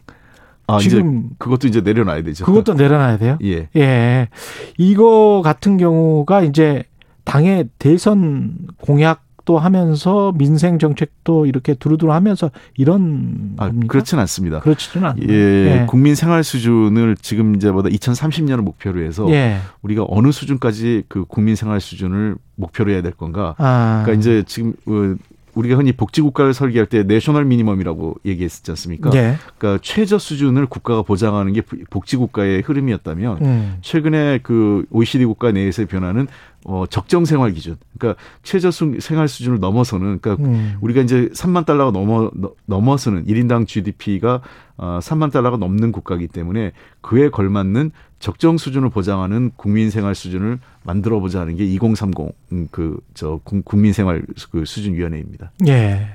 아, 지금 그것도 이제 내려놔야 되죠. 그것도 내려놔야 돼요. 예. 예. 이거 같은 경우가 이제 당의 대선 공약도 하면서 민생 정책도 이렇게 두루두루 하면서 이런 아, 겁니까? 그렇진 않습니다. 그렇지는 않나요? 예, 예. 국민 생활 수준을 지금 이제보다 2030년을 목표로 해서 예. 우리가 어느 수준까지 그 국민 생활 수준을 목표로 해야 될 건가? 아. 그러니까 이제 지금 어, 우리가 흔히 복지국가를 설계할 때 내셔널 미니멈이라고 얘기했었지 않습니까? 네. 그러니까 최저 수준을 국가가 보장하는 게 복지국가의 흐름이었다면 음. 최근에 그 OECD 국가 내에서의 변화는 어, 적정 생활 기준. 그러니까 최저 생활 수준을 넘어서는 그러니까 음. 우리가 이제 3만 달러가 넘어 넘어서는 1인당 GDP가 어, 3만 달러가 넘는 국가이기 때문에 그에 걸맞는 적정 수준을 보장하는 국민 생활 수준을 만들어 보자 하는 게 2030 그 저 국민 생활 그 수준 위원회입니다. 예.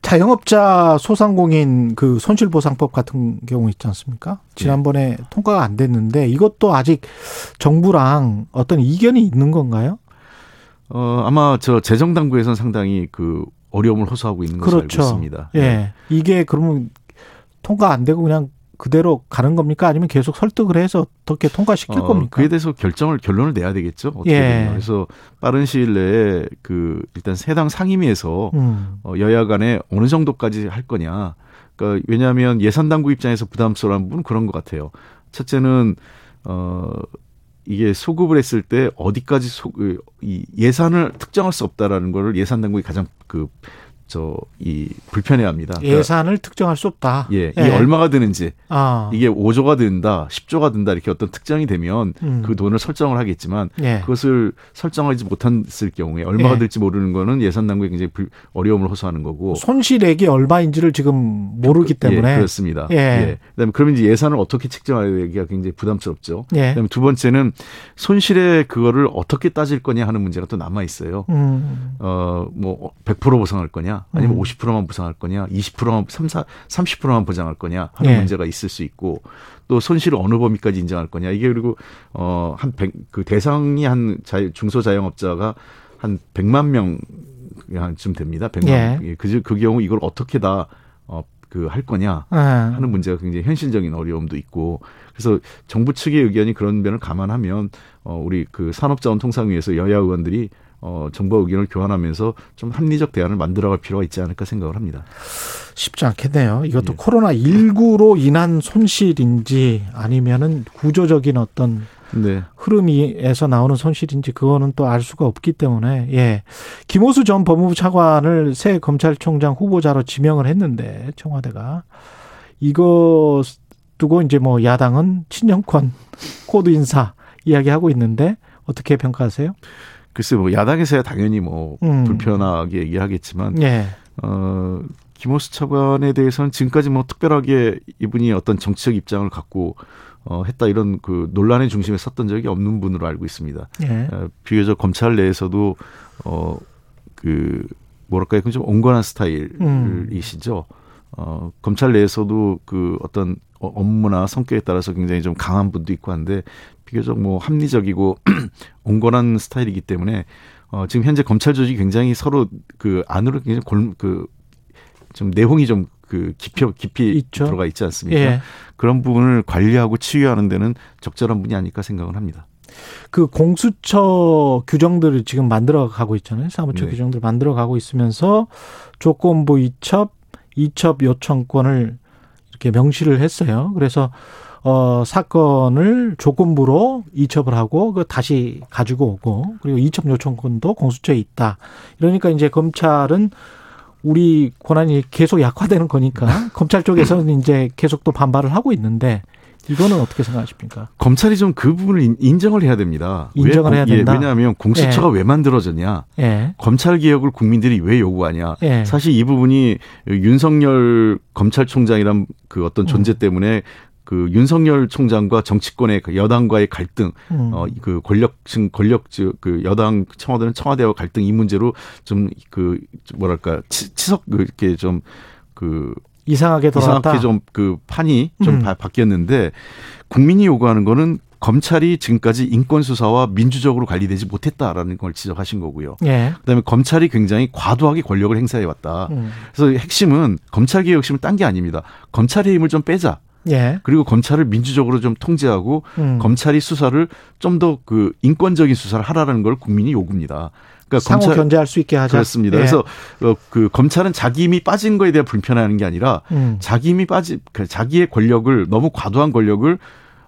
자영업자 소상공인 그 손실 보상법 같은 경우 있지 않습니까? 지난번에 예. 통과가 안 됐는데 이것도 아직 정부랑 어떤 이견이 있는 건가요? 어, 아마 저 재정 당국에서는 상당히 그 어려움을 호소하고 있는 것으로 그렇죠. 알고 있습니다. 예. 네. 이게 그러면 통과 안 되고 그냥 그대로 가는 겁니까? 아니면 계속 설득을 해서 어떻게 통과시킬 어, 겁니까? 그에 대해서 결정을 결론을 내야 되겠죠. 어떻게 예. 그래서 빠른 시일 내에 그 일단 세당 상임위에서 음. 어, 여야 간에 어느 정도까지 할 거냐. 그러니까 왜냐하면 예산 당국 입장에서 부담스러운 부분은 그런 것 같아요. 첫째는 어 이게 소급을 했을 때 어디까지 소, 그, 이 예산을 특정할 수 없다라는 거를 예산 당국이 가장 그 저 이 불편해합니다. 그러니까 예산을 특정할 수 없다. 예, 예. 이 얼마가 드는지 아. 이게 5조가 든다, 10조가 든다 이렇게 어떤 특정이 되면 음. 그 돈을 설정을 하겠지만 예. 그것을 설정하지 못했을 경우에 얼마가 예. 될지 모르는 거는 예산 당국이 굉장히 불, 어려움을 호소하는 거고 손실액이 얼마인지를 지금 모르기 그, 예, 때문에 그렇습니다. 예. 예. 그다음에 그러면 이제 예산을 어떻게 책정하기가 굉장히 부담스럽죠. 예. 그다음에 두 번째는 손실의 그거를 어떻게 따질 거냐 하는 문제가 또 남아 있어요. 음. 어뭐 100% 보상할 거냐 아니면 음. 50%만 보상할 거냐, 20%만 3, 4, 30%만 보장할 거냐 하는 네. 문제가 있을 수 있고 또 손실을 어느 범위까지 인정할 거냐 이게 그리고 어한 그 대상이 한 자, 중소자영업자가 한 100만 명쯤 됩니다. 100만 예. 예. 그, 그 경우 이걸 어떻게 다 어, 그할 거냐 예. 하는 문제가 굉장히 현실적인 어려움도 있고 그래서 정부 측의 의견이 그런 면을 감안하면 어 우리 그 산업자원통상위에서 여야 의원들이 어, 정부와 의견을 교환하면서 좀 합리적 대안을 만들어갈 필요가 있지 않을까 생각을 합니다. 쉽지 않겠네요. 이것도 예. 코로나 19로 인한 손실인지 아니면은 구조적인 어떤 네. 흐름에서 나오는 손실인지 그거는 또 알 수가 없기 때문에 예. 김오수 전 법무부 차관을 새 검찰총장 후보자로 지명을 했는데 청와대가 이거 두고 이제 뭐 야당은 친정권 코드 인사 이야기하고 있는데 어떻게 평가하세요? 글쎄 뭐 야당에서야 당연히 뭐 음. 불편하게 얘기하겠지만 예. 어 김호수 차관에 대해서는 지금까지 뭐 특별하게 이분이 어떤 정치적 입장을 갖고 어 했다 이런 그 논란의 중심에 섰던 적이 없는 분으로 알고 있습니다. 예. 어, 비교적 검찰 내에서도 어 그 뭐랄까요 좀 온건한 스타일이시죠. 음. 어 검찰 내에서도 그 어떤 업무나 성격에 따라서 굉장히 좀 강한 분도 있고 한데 비교적 뭐 합리적이고 온건한 스타일이기 때문에 어 지금 현재 검찰 조직이 굉장히 서로 그 안으로 굉장히 골 그 좀 내홍이 좀 그 깊이 깊이 있죠. 들어가 있지 않습니까? 예. 그런 부분을 관리하고 치유하는 데는 적절한 분이 아닐까 생각을 합니다. 그 공수처 규정들을 지금 만들어 가고 있잖아요. 사무처 네. 규정들 만들어 가고 있으면서 조건부 이첩, 이첩 요청권을 이렇게 명시를 했어요. 그래서 어 사건을 조건부로 이첩을 하고 그 다시 가지고 오고 그리고 이첩 요청권도 공수처에 있다. 이러니까 이제 검찰은 우리 권한이 계속 약화되는 거니까 검찰 쪽에서는 이제 계속 또 반발을 하고 있는데 이거는 어떻게 생각하십니까? 검찰이 좀 그 부분을 인정을 해야 됩니다. 인정을 왜, 해야 된다. 예, 왜냐하면 공수처가 예. 왜 만들어졌냐? 예. 검찰 개혁을 국민들이 왜 요구하냐? 예. 사실 이 부분이 윤석열 검찰총장이란 그 어떤 존재 음. 때문에 그 윤석열 총장과 정치권의 그 여당과의 갈등, 음. 어그 권력층 권력 그 여당 청와대는 청와대와 갈등 이 문제로 좀 그 뭐랄까 치, 치석 그 이렇게 좀그 이상하게 돌아갔다. 이상하게 좀 그 판이 좀 음. 바뀌었는데 국민이 요구하는 거는 검찰이 지금까지 인권 수사와 민주적으로 관리되지 못했다라는 걸 지적하신 거고요. 예. 그다음에 검찰이 굉장히 과도하게 권력을 행사해 왔다. 음. 그래서 핵심은 검찰 개혁 핵심은 딴 게 아닙니다. 검찰의 힘을 좀 빼자. 예. 그리고 검찰을 민주적으로 좀 통제하고 음. 검찰이 수사를 좀 더 그 인권적인 수사를 하라는 걸 국민이 요구입니다. 그러니까 상호 검찰, 견제할 수 있게 하자. 그렇습니다. 예. 그래서 어, 그 검찰은 자기 힘이 빠진 거에 대해 불편해하는 게 아니라 음. 자기 힘이 빠지 그 자기의 권력을 너무 과도한 권력을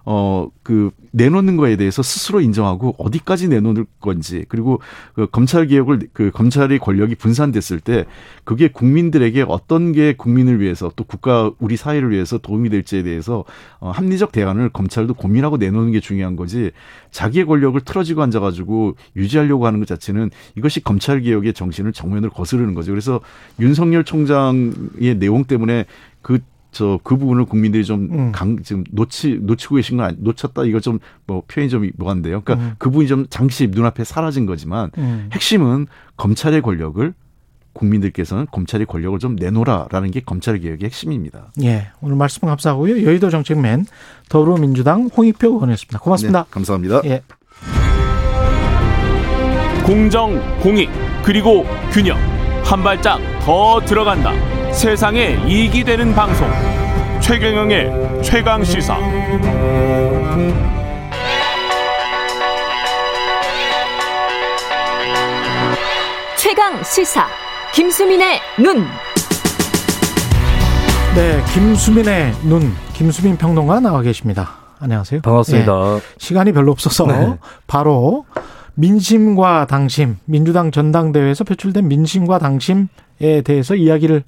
어, 그, 내놓는 거에 대해서 스스로 인정하고 어디까지 내놓을 건지 그리고 그 검찰 개혁을 그 검찰의 권력이 분산됐을 때 그게 국민들에게 어떤 게 국민을 위해서 또 국가 우리 사회를 위해서 도움이 될지에 대해서 어, 합리적 대안을 검찰도 고민하고 내놓는 게 중요한 거지 자기의 권력을 틀어지고 앉아가지고 유지하려고 하는 것 자체는 이것이 검찰 개혁의 정신을 정면으로 거스르는 거죠. 그래서 윤석열 총장의 내용 때문에 그 저 그 부분을 국민들이 좀 음. 강, 지금 놓치 놓치고 계신 건 아니, 놓쳤다 이거 좀 뭐 표현이 좀 뭐한데요. 그러니까 음. 그 부분이 좀 잠시 눈앞에 사라진 거지만 음. 핵심은 검찰의 권력을 국민들께서는 검찰의 권력을 좀 내놓으라라는 게 검찰 개혁의 핵심입니다. 예, 오늘 말씀 감사하고요. 여의도 정책맨 더불어민주당 홍익표 의원이었습니다. 고맙습니다. 네, 감사합니다. 예. 공정, 공익, 그리고 균형 한 발짝 더 들어간다. 세상에 이익이 되는 방송 최경영의 최강 시사 최강 시사 김수민의 눈. 네, 김수민의 눈 김수민 평론가 나와 계십니다. 안녕하세요. 반갑습니다. 네, 시간이 별로 없어서 네. 바로 민심과 당심, 민주당 전당대회에서 표출된 민심과 당심에 대해서 이야기를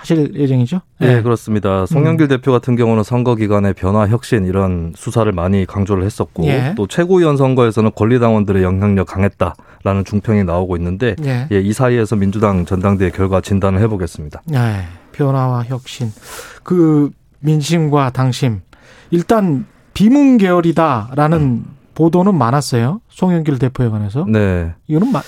하실 예정이죠? 네, 네 그렇습니다. 송영길 음. 대표 같은 경우는 선거 기간에 변화, 혁신 이런 수사를 많이 강조를 했었고 예. 또 최고위원 선거에서는 권리당원들의 영향력 강했다라는 중평이 나오고 있는데 예. 예, 이 사이에서 민주당 전당대회 결과 진단을 해보겠습니다. 네, 변화와 혁신, 그 민심과 당심 일단 비문 계열이다라는 음. 보도는 많았어요. 송영길 대표에 관해서. 네. 이거는 마,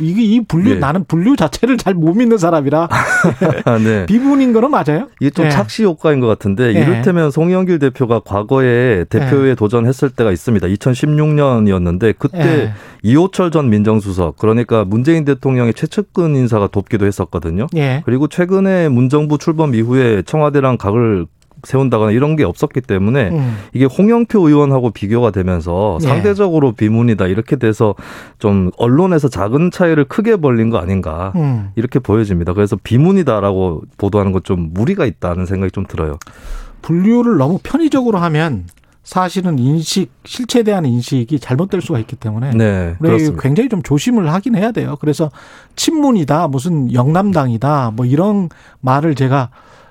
이게 이 분류 네. 나는 분류 자체를 잘 못 믿는 사람이라 네. 비분인 거는 맞아요. 이게 좀 네. 착시 효과인 것 같은데 네. 이를테면 송영길 대표가 과거에 대표에 네. 도전했을 때가 있습니다. 2016년이었는데 그때 네. 이호철 전 민정수석 그러니까 문재인 대통령의 최측근 인사가 돕기도 했었거든요. 예. 그리고 최근에 문정부 출범 이후에 청와대랑 각을 세운다거나 이런 게 없었기 때문에 음. 이게 홍영표 의원하고 비교가 되면서 네. 상대적으로 비문이다 이렇게 돼서 좀 언론에서 작은 차이를 크게 벌린 거 아닌가 음. 이렇게 보여집니다. 그래서 비문이다라고 보도하는 것 좀 무리가 있다는 생각이 좀 들어요. 분류를 너무 편의적으로 하면 사실은 인식 실체에 대한 인식이 잘못될 수가 있기 때문에 네, 굉장히 좀 조심을 하긴 해야 돼요. 그래서 친문이다 무슨 영남당이다 뭐 이런 말을 제가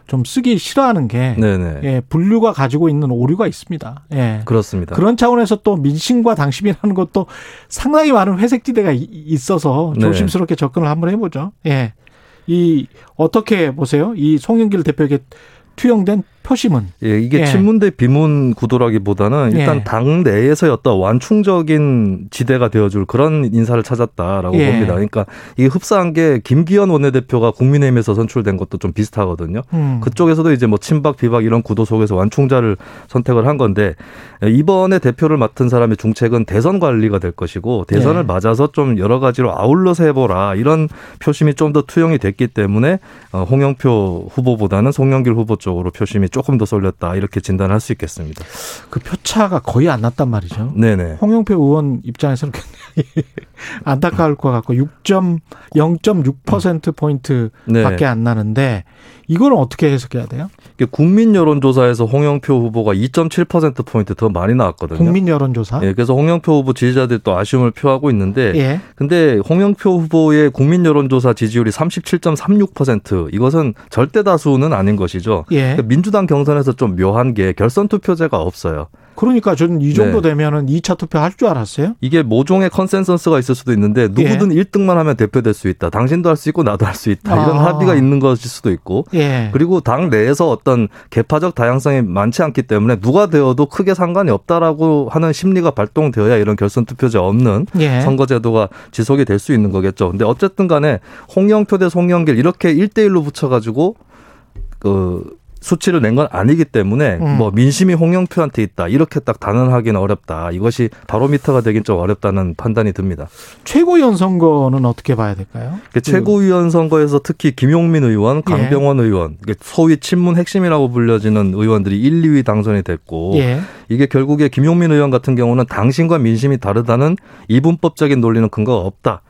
좀 쓰기 싫어하는 게 네네. 예, 분류가 가지고 있는 오류가 있습니다. 예. 그렇습니다. 그런 차원에서 또 민심과 당심이라는 것도 상당히 많은 회색지대가 있어서 네. 조심스럽게 네. 접근을 한번 해보죠. 예. 이 어떻게 보세요? 이 송영길 대표에게 투영된 표심은 예, 이게 예. 친문 대 비문 구도라기보다는 일단 예. 당 내에서의 어떤 완충적인 지대가 되어줄 그런 인사를 찾았다라고 예. 봅니다. 그러니까 이게 흡사한 게 김기현 원내대표가 국민의힘에서 선출된 것도 좀 비슷하거든요. 음. 그쪽에서도 이제 뭐 친박 비박 이런 구도 속에서 완충자를 선택을 한 건데 이번에 대표를 맡은 사람의 중책은 대선 관리가 될 것이고 대선을 예. 맞아서 좀 여러 가지로 아울러서 해보라 이런 표심이 좀 더 투영이 됐기 때문에 어, 홍영표 후보보다는 송영길 후보 쪽으로 표심이 좀 조금 더 쏠렸다 이렇게 진단할 수 있겠습니다. 그 표차가 거의 안 났단 말이죠. 네네. 홍영표 의원 입장에서는 굉장히 안타까울 것 같고 6.0.6% 포인트 네. 밖에 안 나는데 이걸 어떻게 해석해야 돼요? 국민 여론조사에서 홍영표 후보가 2.7% 포인트 더 많이 나왔거든요. 국민 여론조사? 예, 그래서 홍영표 후보 지지자들이 또 아쉬움을 표하고 있는데, 예. 근데 홍영표 후보의 국민 여론조사 지지율이 37.36% 이것은 절대 다수는 아닌 것이죠. 예. 그러니까 민주당 경선에서 좀 묘한 게 결선 투표제가 없어요. 그러니까 저는 이 정도 네. 되면은 2차 투표 할 줄 알았어요. 이게 모종의 consensus가 있을 수도 있는데 누구든 예. 1등만 하면 대표될 수 있다. 당신도 할 수 있고 나도 할 수 있다. 이런 아. 합의가 있는 것일 수도 있고. 예. 그리고 당 내에서 어떤 계파적 다양성이 많지 않기 때문에 누가 되어도 크게 상관이 없다라고 하는 심리가 발동되어야 이런 결선 투표제 없는 예. 선거 제도가 지속이 될 수 있는 거겠죠. 근데 어쨌든 간에 홍영표 대 송영길 이렇게 1대 1로 붙여 가지고 그 수치를 낸 건 아니기 때문에 음. 뭐 민심이 홍영표한테 있다 이렇게 딱 단언하기는 어렵다. 이것이 바로미터가 되긴 좀 어렵다는 판단이 듭니다. 최고위원 선거는 어떻게 봐야 될까요? 그 최고위원 선거에서 특히 김용민 의원, 예. 강병원 예. 의원, 소위 친문 핵심이라고 불려지는 의원들이 1, 2위 당선이 됐고 예. 이게 결국에 김용민 의원 같은 경우는 당신과 민심이 다르다는 이분법적인 논리는 근거가 없다.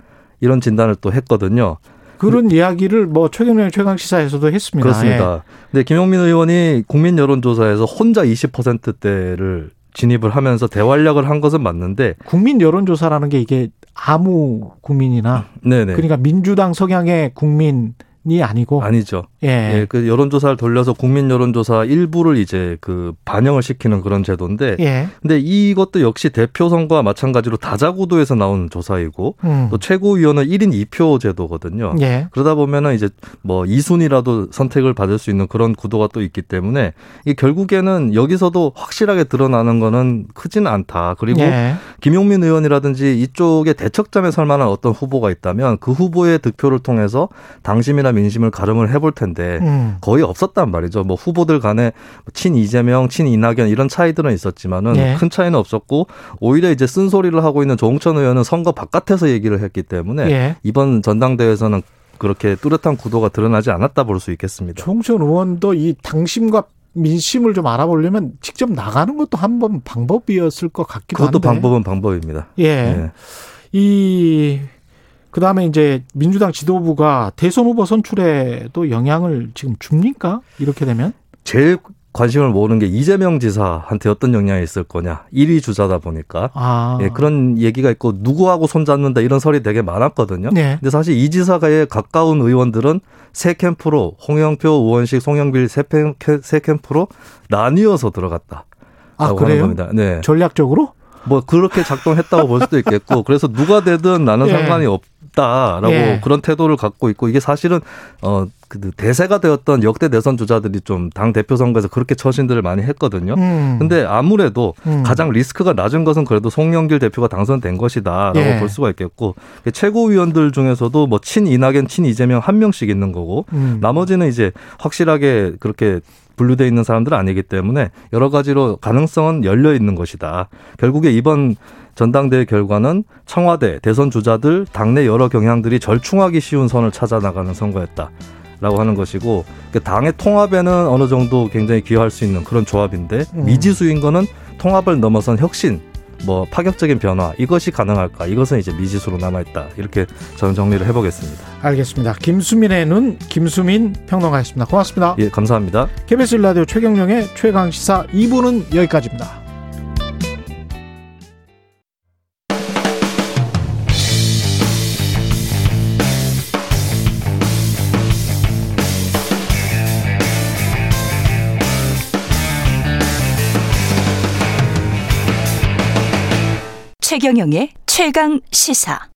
이런 진단을 또 했거든요. 그런 이야기를 뭐 최경영 최강 시사에서도 했습니다. 그렇습니다. 예. 근데 김용민 의원이 국민 여론조사에서 혼자 20%대를 진입을 하면서 대활약을 한 것은 맞는데 국민 여론조사라는 게 이게 아무 국민이나 네네. 그러니까 민주당 성향의 국민 이 아니고 아니죠. 예. 예. 그 여론조사를 돌려서 국민 여론조사 일부를 이제 그 반영을 시키는 그런 제도인데. 예. 근데 이것도 역시 대표 선거와 마찬가지로 다자구도에서 나온 조사이고 음. 또 최고위원은 1인 2표 제도거든요. 예. 그러다 보면은 이제 뭐 2순위라도 선택을 받을 수 있는 그런 구도가 또 있기 때문에 이 결국에는 여기서도 확실하게 드러나는 거는 크지는 않다. 그리고 예. 김용민 의원이라든지 이쪽에 대척점에 설 만한 어떤 후보가 있다면 그 후보의 득표를 통해서 당심이나 민심을 가름을 해볼 텐데 음. 거의 없었단 말이죠. 뭐 후보들 간에 친 이재명, 친 이낙연 이런 차이들은 있었지만은 네. 큰 차이는 없었고 오히려 이제 쓴소리를 하고 있는 조홍천 의원은 선거 바깥에서 얘기를 했기 때문에 네. 이번 전당대회에서는 그렇게 뚜렷한 구도가 드러나지 않았다 볼 수 있겠습니다. 조홍천 의원도 이 당심과 민심을 좀 알아보려면 직접 나가는 것도 한 번 방법이었을 것 같기도 그것도 한데. 방법은 방법입니다. 예. 네. 이 그 다음에 이제 민주당 지도부가 대선 후보 선출에도 영향을 지금 줍니까? 이렇게 되면? 제일 관심을 모으는 게 이재명 지사한테 어떤 영향이 있을 거냐. 1위 주자다 보니까. 아. 예, 그런 얘기가 있고 누구하고 손잡는다 이런 설이 되게 많았거든요. 네. 근데 사실 이 지사가에 가까운 의원들은 세 캠프로 홍영표, 우원식, 송영빌 세, 세 캠프로 나뉘어서 들어갔다. 아, 그래요? 겁니다. 네. 전략적으로? 뭐 그렇게 작동했다고 볼 수도 있겠고 그래서 누가 되든 나는 예. 상관이 없다라고 예. 그런 태도를 갖고 있고 이게 사실은 어 그 대세가 되었던 역대 대선 주자들이 좀 당 대표 선거에서 그렇게 처신들을 많이 했거든요. 음. 근데 아무래도 음. 가장 리스크가 낮은 것은 그래도 송영길 대표가 당선된 것이다라고 예. 볼 수가 있겠고 최고위원들 중에서도 뭐 친 이낙연, 친 이재명 한 명씩 있는 거고 음. 나머지는 이제 확실하게 그렇게 분류돼 있는 사람들은 아니기 때문에 여러 가지로 가능성은 열려 있는 것이다. 결국에 이번 전당대회 결과는 청와대 대선 주자들 당내 여러 경향들이 절충하기 쉬운 선을 찾아 나가는 선거였다. 라고 하는 것이고 그 당의 통합에는 어느 정도 굉장히 기여할 수 있는 그런 조합인데 음. 미지수인 거는 통합을 넘어선 혁신 뭐 파격적인 변화 이것이 가능할까 이것은 이제 미지수로 남아 있다 이렇게 저는 정리를 해보겠습니다. 알겠습니다. 김수민의 눈 김수민 평론가였습니다. 고맙습니다. 예 감사합니다. KBS 라디오 최경령의 최강 시사 2부는 여기까지입니다. 최경영의 최강 시사.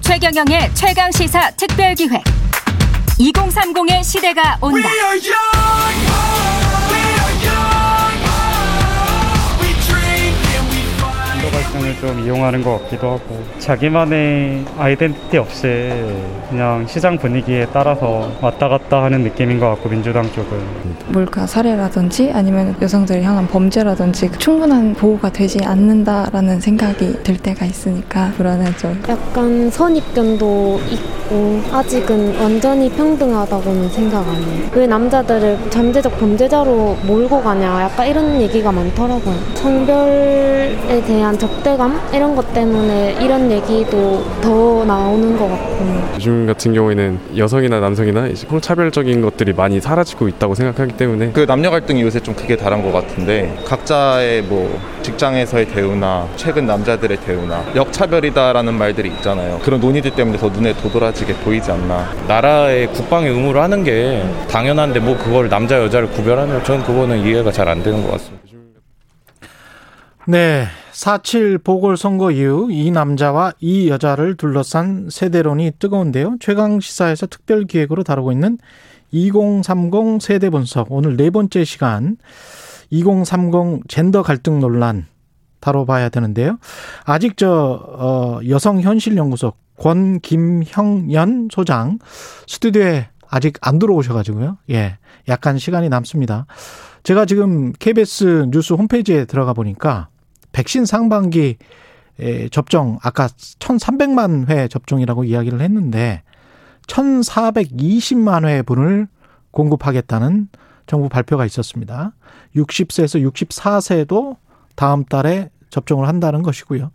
최경영의 최강 시사 특별 기획. 2030의 시대가 온다. 발생을 좀 이용하는 것 같기도 하고 자기만의 아이덴티티 없이 그냥 시장 분위기에 따라서 왔다 갔다 하는 느낌인 것 같고 민주당 쪽은 몰카 사례라든지 아니면 여성들을 향한 범죄라든지 충분한 보호가 되지 않는다라는 생각이 들 때가 있으니까 불안하죠. 약간 선입견도 있고 아직은 완전히 평등하다고는 생각 안 해요. 왜 남자들을 잠재적 범죄자로 몰고 가냐 약간 이런 얘기가 많더라고요. 성별에 대한 적대감 이런 것 때문에 이런 얘기도 더 나오는 것 같고 요즘 같은 경우에는 여성이나 남성이나 성차별적인 것들이 많이 사라지고 있다고 생각하기 때문에 그 남녀 갈등이 요새 좀 크게 다른 것 같은데 각자의 뭐 직장에서의 대우나 최근 남자들의 대우나 역차별이다라는 말들이 있잖아요. 그런 논의들 때문에 더 눈에 도드라지게 보이지 않나. 나라의 국방의 의무를 하는 게 당연한데 뭐 그걸 남자 여자를 구별하면 저는 그거는 이해가 잘 안 되는 것 같습니다. 네. 4.7 보궐선거 이후 이 남자와 이 여자를 둘러싼 세대론이 뜨거운데요. 최강시사에서 특별기획으로 다루고 있는 2030 세대 분석. 오늘 네 번째 시간 2030 젠더 갈등 논란 다뤄봐야 되는데요. 아직 저, 어, 여성현실연구소 권김형연 소장 스튜디오에 아직 안 들어오셔가지고요. 예. 약간 시간이 남습니다. 제가 지금 KBS 뉴스 홈페이지에 들어가 보니까 백신 상반기 접종 아까 1,300만 회 접종이라고 이야기를 했는데 1,420만 회분을 공급하겠다는 정부 발표가 있었습니다. 60세에서 64세도 다음 달에 접종을 한다는 것이고요.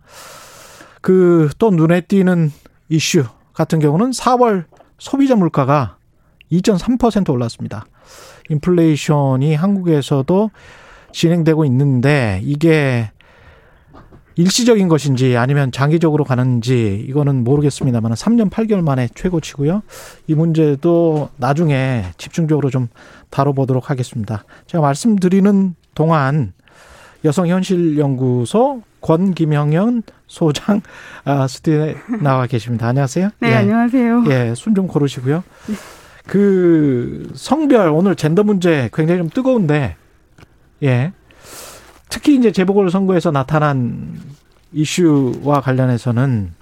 그 또 눈에 띄는 이슈 같은 경우는 4월 소비자 물가가 2.3% 올랐습니다. 인플레이션이 한국에서도 진행되고 있는데 이게 일시적인 것인지 아니면 장기적으로 가는지 이거는 모르겠습니다만 3년 8개월 만에 최고치고요. 이 문제도 나중에 집중적으로 좀 다뤄보도록 하겠습니다. 제가 말씀드리는 동안 여성현실연구소 권김영현 소장 아, 스튜디오에 나와 계십니다. 안녕하세요. 네, 예. 안녕하세요. 예, 숨 좀 고르시고요. 그 성별 오늘 젠더 문제 굉장히 좀 뜨거운데 예. 특히 이제 재보궐 선거에서 나타난 이슈와 관련해서는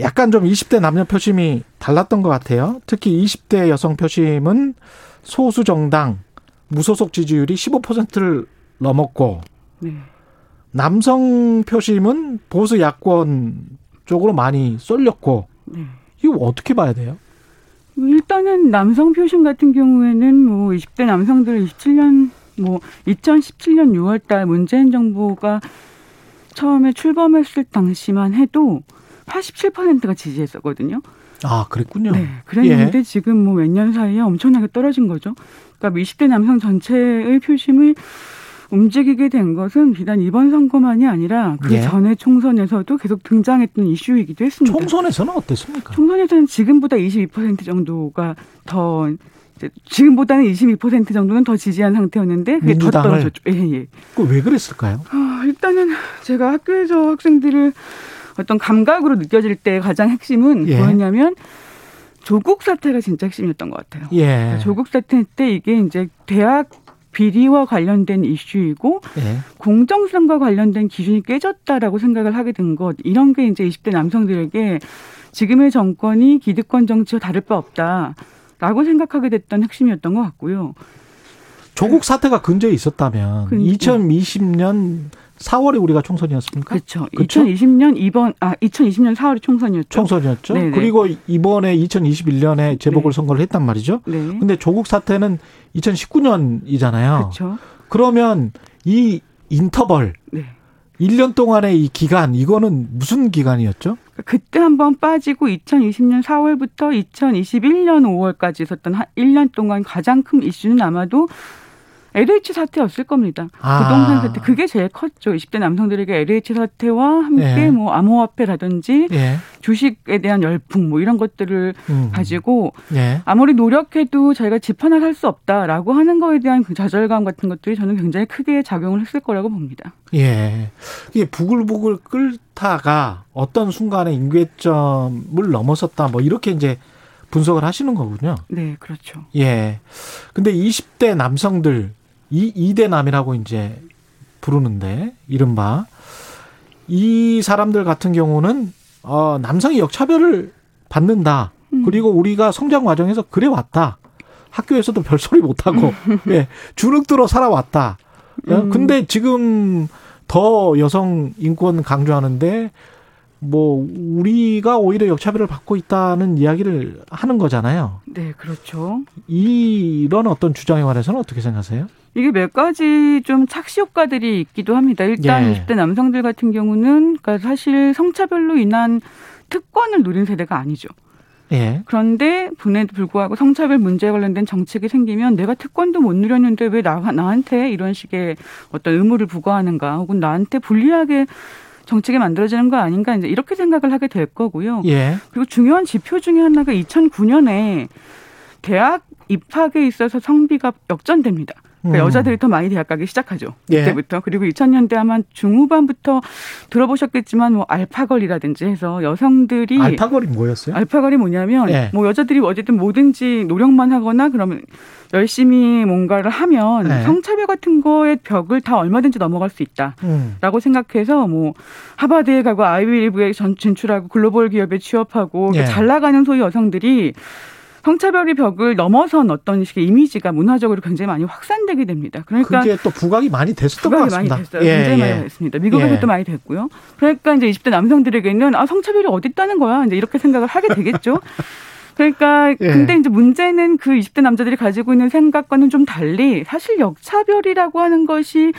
약간 좀 20대 남녀 표심이 달랐던 것 같아요. 특히 20대 여성 표심은 소수 정당 무소속 지지율이 15%를 넘었고 네. 남성 표심은 보수 야권 쪽으로 많이 쏠렸고 네. 이거 어떻게 봐야 돼요? 일단은 남성 표심 같은 경우에는 뭐 20대 남성들 27년 뭐 2017년 6월달 문재인 정부가 처음에 출범했을 당시만 해도 87%가 지지했었거든요. 아, 그랬군요. 네. 그랬는데 예. 지금 뭐 몇 년 사이에 엄청나게 떨어진 거죠. 그러니까 20대 남성 전체의 표심을 움직이게 된 것은 비단 이번 선거만이 아니라 그 예. 전에 총선에서도 계속 등장했던 이슈이기도 했습니다. 총선에서는 어땠습니까? 총선에서는 지금보다 22% 정도가 더 지금보다는 22% 정도는 더 지지한 상태였는데 그게 민주당을, 더 떨어졌죠. 예, 예. 그왜 그랬을까요? 어, 일단은 제가 학교에서 학생들을 어떤 감각으로 느껴질 때 가장 핵심은 예. 뭐였냐면 조국 사태가 진짜 핵심이었던 것 같아요. 예. 그러니까 조국 사태 때 이게 이제 대학 비리와 관련된 이슈이고 예. 공정성과 관련된 기준이 깨졌다라고 생각을 하게 된 것 이런 게 이제 20대 남성들에게 지금의 정권이 기득권 정치와 다를 바 없다. 라고 생각하게 됐던 핵심이었던 것 같고요. 조국 사태가 근저에 있었다면 그, 2020년 4월에 우리가 총선이었습니까? 그렇죠. 그렇죠? 2020년 이번 아 2020년 4월에 총선이었죠. 총선이었죠. 네네. 그리고 이번에 2021년에 재보궐 네. 선거를 했단 말이죠. 네. 근데 조국 사태는 2019년이잖아요. 그렇죠. 그러면 이 인터벌 네. 1년 동안의 이 기간 이거는 무슨 기간이었죠? 그때 한번 빠지고 2020년 4월부터 2021년 5월까지 있었던 한 1년 동안 가장 큰 이슈는 아마도 LH 사태였을 겁니다. 아. 부동산 사태 그게 제일 컸죠. 20대 남성들에게 LH 사태와 함께 예. 뭐 암호화폐라든지 예. 주식에 대한 열풍 뭐 이런 것들을 음. 가지고 예. 아무리 노력해도 저희가 집 하나 살 수 없다라고 하는 거에 대한 그 좌절감 같은 것들이 저는 굉장히 크게 작용을 했을 거라고 봅니다. 예. 이게 부글부글 끓다가 어떤 순간에 임계점을 넘어섰다 뭐 이렇게 이제 분석을 하시는 거군요. 네, 그렇죠. 예. 근데 20대 남성들 이 이대남이라고 이제 부르는데 이른바 이 사람들 같은 경우는 어, 남성이 역차별을 받는다. 음. 그리고 우리가 성장 과정에서 그래 왔다. 학교에서도 별 소리 못 하고 예, 주눅 들어 살아왔다. 음. 근데 지금 더 여성 인권 강조하는데 뭐 우리가 오히려 역차별을 받고 있다는 이야기를 하는 거잖아요. 네, 그렇죠. 이런 어떤 주장에 관해서는 어떻게 생각하세요? 이게 몇 가지 좀 착시 효과들이 있기도 합니다. 일단 예. 20대 남성들 같은 경우는 그러니까 사실 성차별로 인한 특권을 누린 세대가 아니죠. 예. 그런데 분에도 불구하고 성차별 문제에 관련된 정책이 생기면 내가 특권도 못 누렸는데 왜 나, 나한테 이런 식의 어떤 의무를 부과하는가 혹은 나한테 불리하게 정책이 만들어지는 거 아닌가 이제 이렇게 생각을 하게 될 거고요. 예. 그리고 중요한 지표 중에 하나가 2009년에 대학 입학에 있어서 성비가 역전됩니다. 그러니까 음. 여자들이 더 많이 대학 가기 시작하죠. 예. 그때부터. 그리고 2000년대 아마 중후반부터 들어보셨겠지만 뭐 알파걸이라든지 해서 여성들이 알파걸이 뭐였어요? 알파걸이 뭐냐면 예. 뭐 여자들이 어쨌든 뭐든지 노력만 하거나 그러면 열심히 뭔가를 하면 네. 성차별 같은 거의 벽을 다 얼마든지 넘어갈 수 있다라고 음. 생각해서 뭐 하버드에 가고 아이비리브에 진출하고 글로벌 기업에 취업하고 네. 잘 나가는 소위 여성들이 성차별의 벽을 넘어선 어떤 식의 이미지가 문화적으로 굉장히 많이 확산되게 됩니다. 그러니까 그게 또 부각이 많이 됐었던 것 같습니다. 많이 됐어요. 예, 굉장히 예. 많이 됐습니다. 미국에서도 예. 많이 됐고요. 그러니까 이제 20대 남성들에게는 아 성차별이 어디 있다는 거야. 이제 이렇게 생각을 하게 되겠죠. 그러니까 예. 근데 이제 문제는 그 20대 남자들이 가지고 있는 생각과는 좀 달리 사실 역차별이라고 하는 것이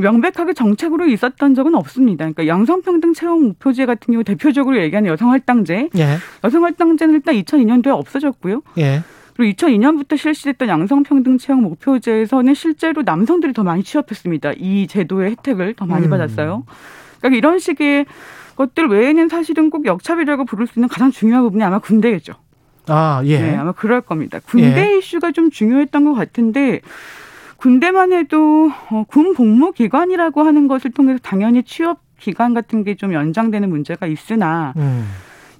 명백하게 정책으로 있었던 적은 없습니다. 그러니까 양성평등 채용 목표제 같은 경우 대표적으로 얘기하는 여성할당제. 예. 여성할당제는 일단 2002년도에 없어졌고요. 예. 그리고 2002년부터 실시됐던 양성평등 채용 목표제에서는 실제로 남성들이 더 많이 취업했습니다. 이 제도의 혜택을 더 많이 음. 받았어요. 그러니까 이런 식의 것들 외에는 사실은 꼭 역차별이라고 부를 수 있는 가장 중요한 부분이 아마 군대겠죠. 아, 예. 네, 아마 그럴 겁니다. 군대 예. 이슈가 좀 중요했던 것 같은데 군대만 해도 어, 군 복무 기관이라고 하는 것을 통해서 당연히 취업 기간 같은 게 좀 연장되는 문제가 있으나 음.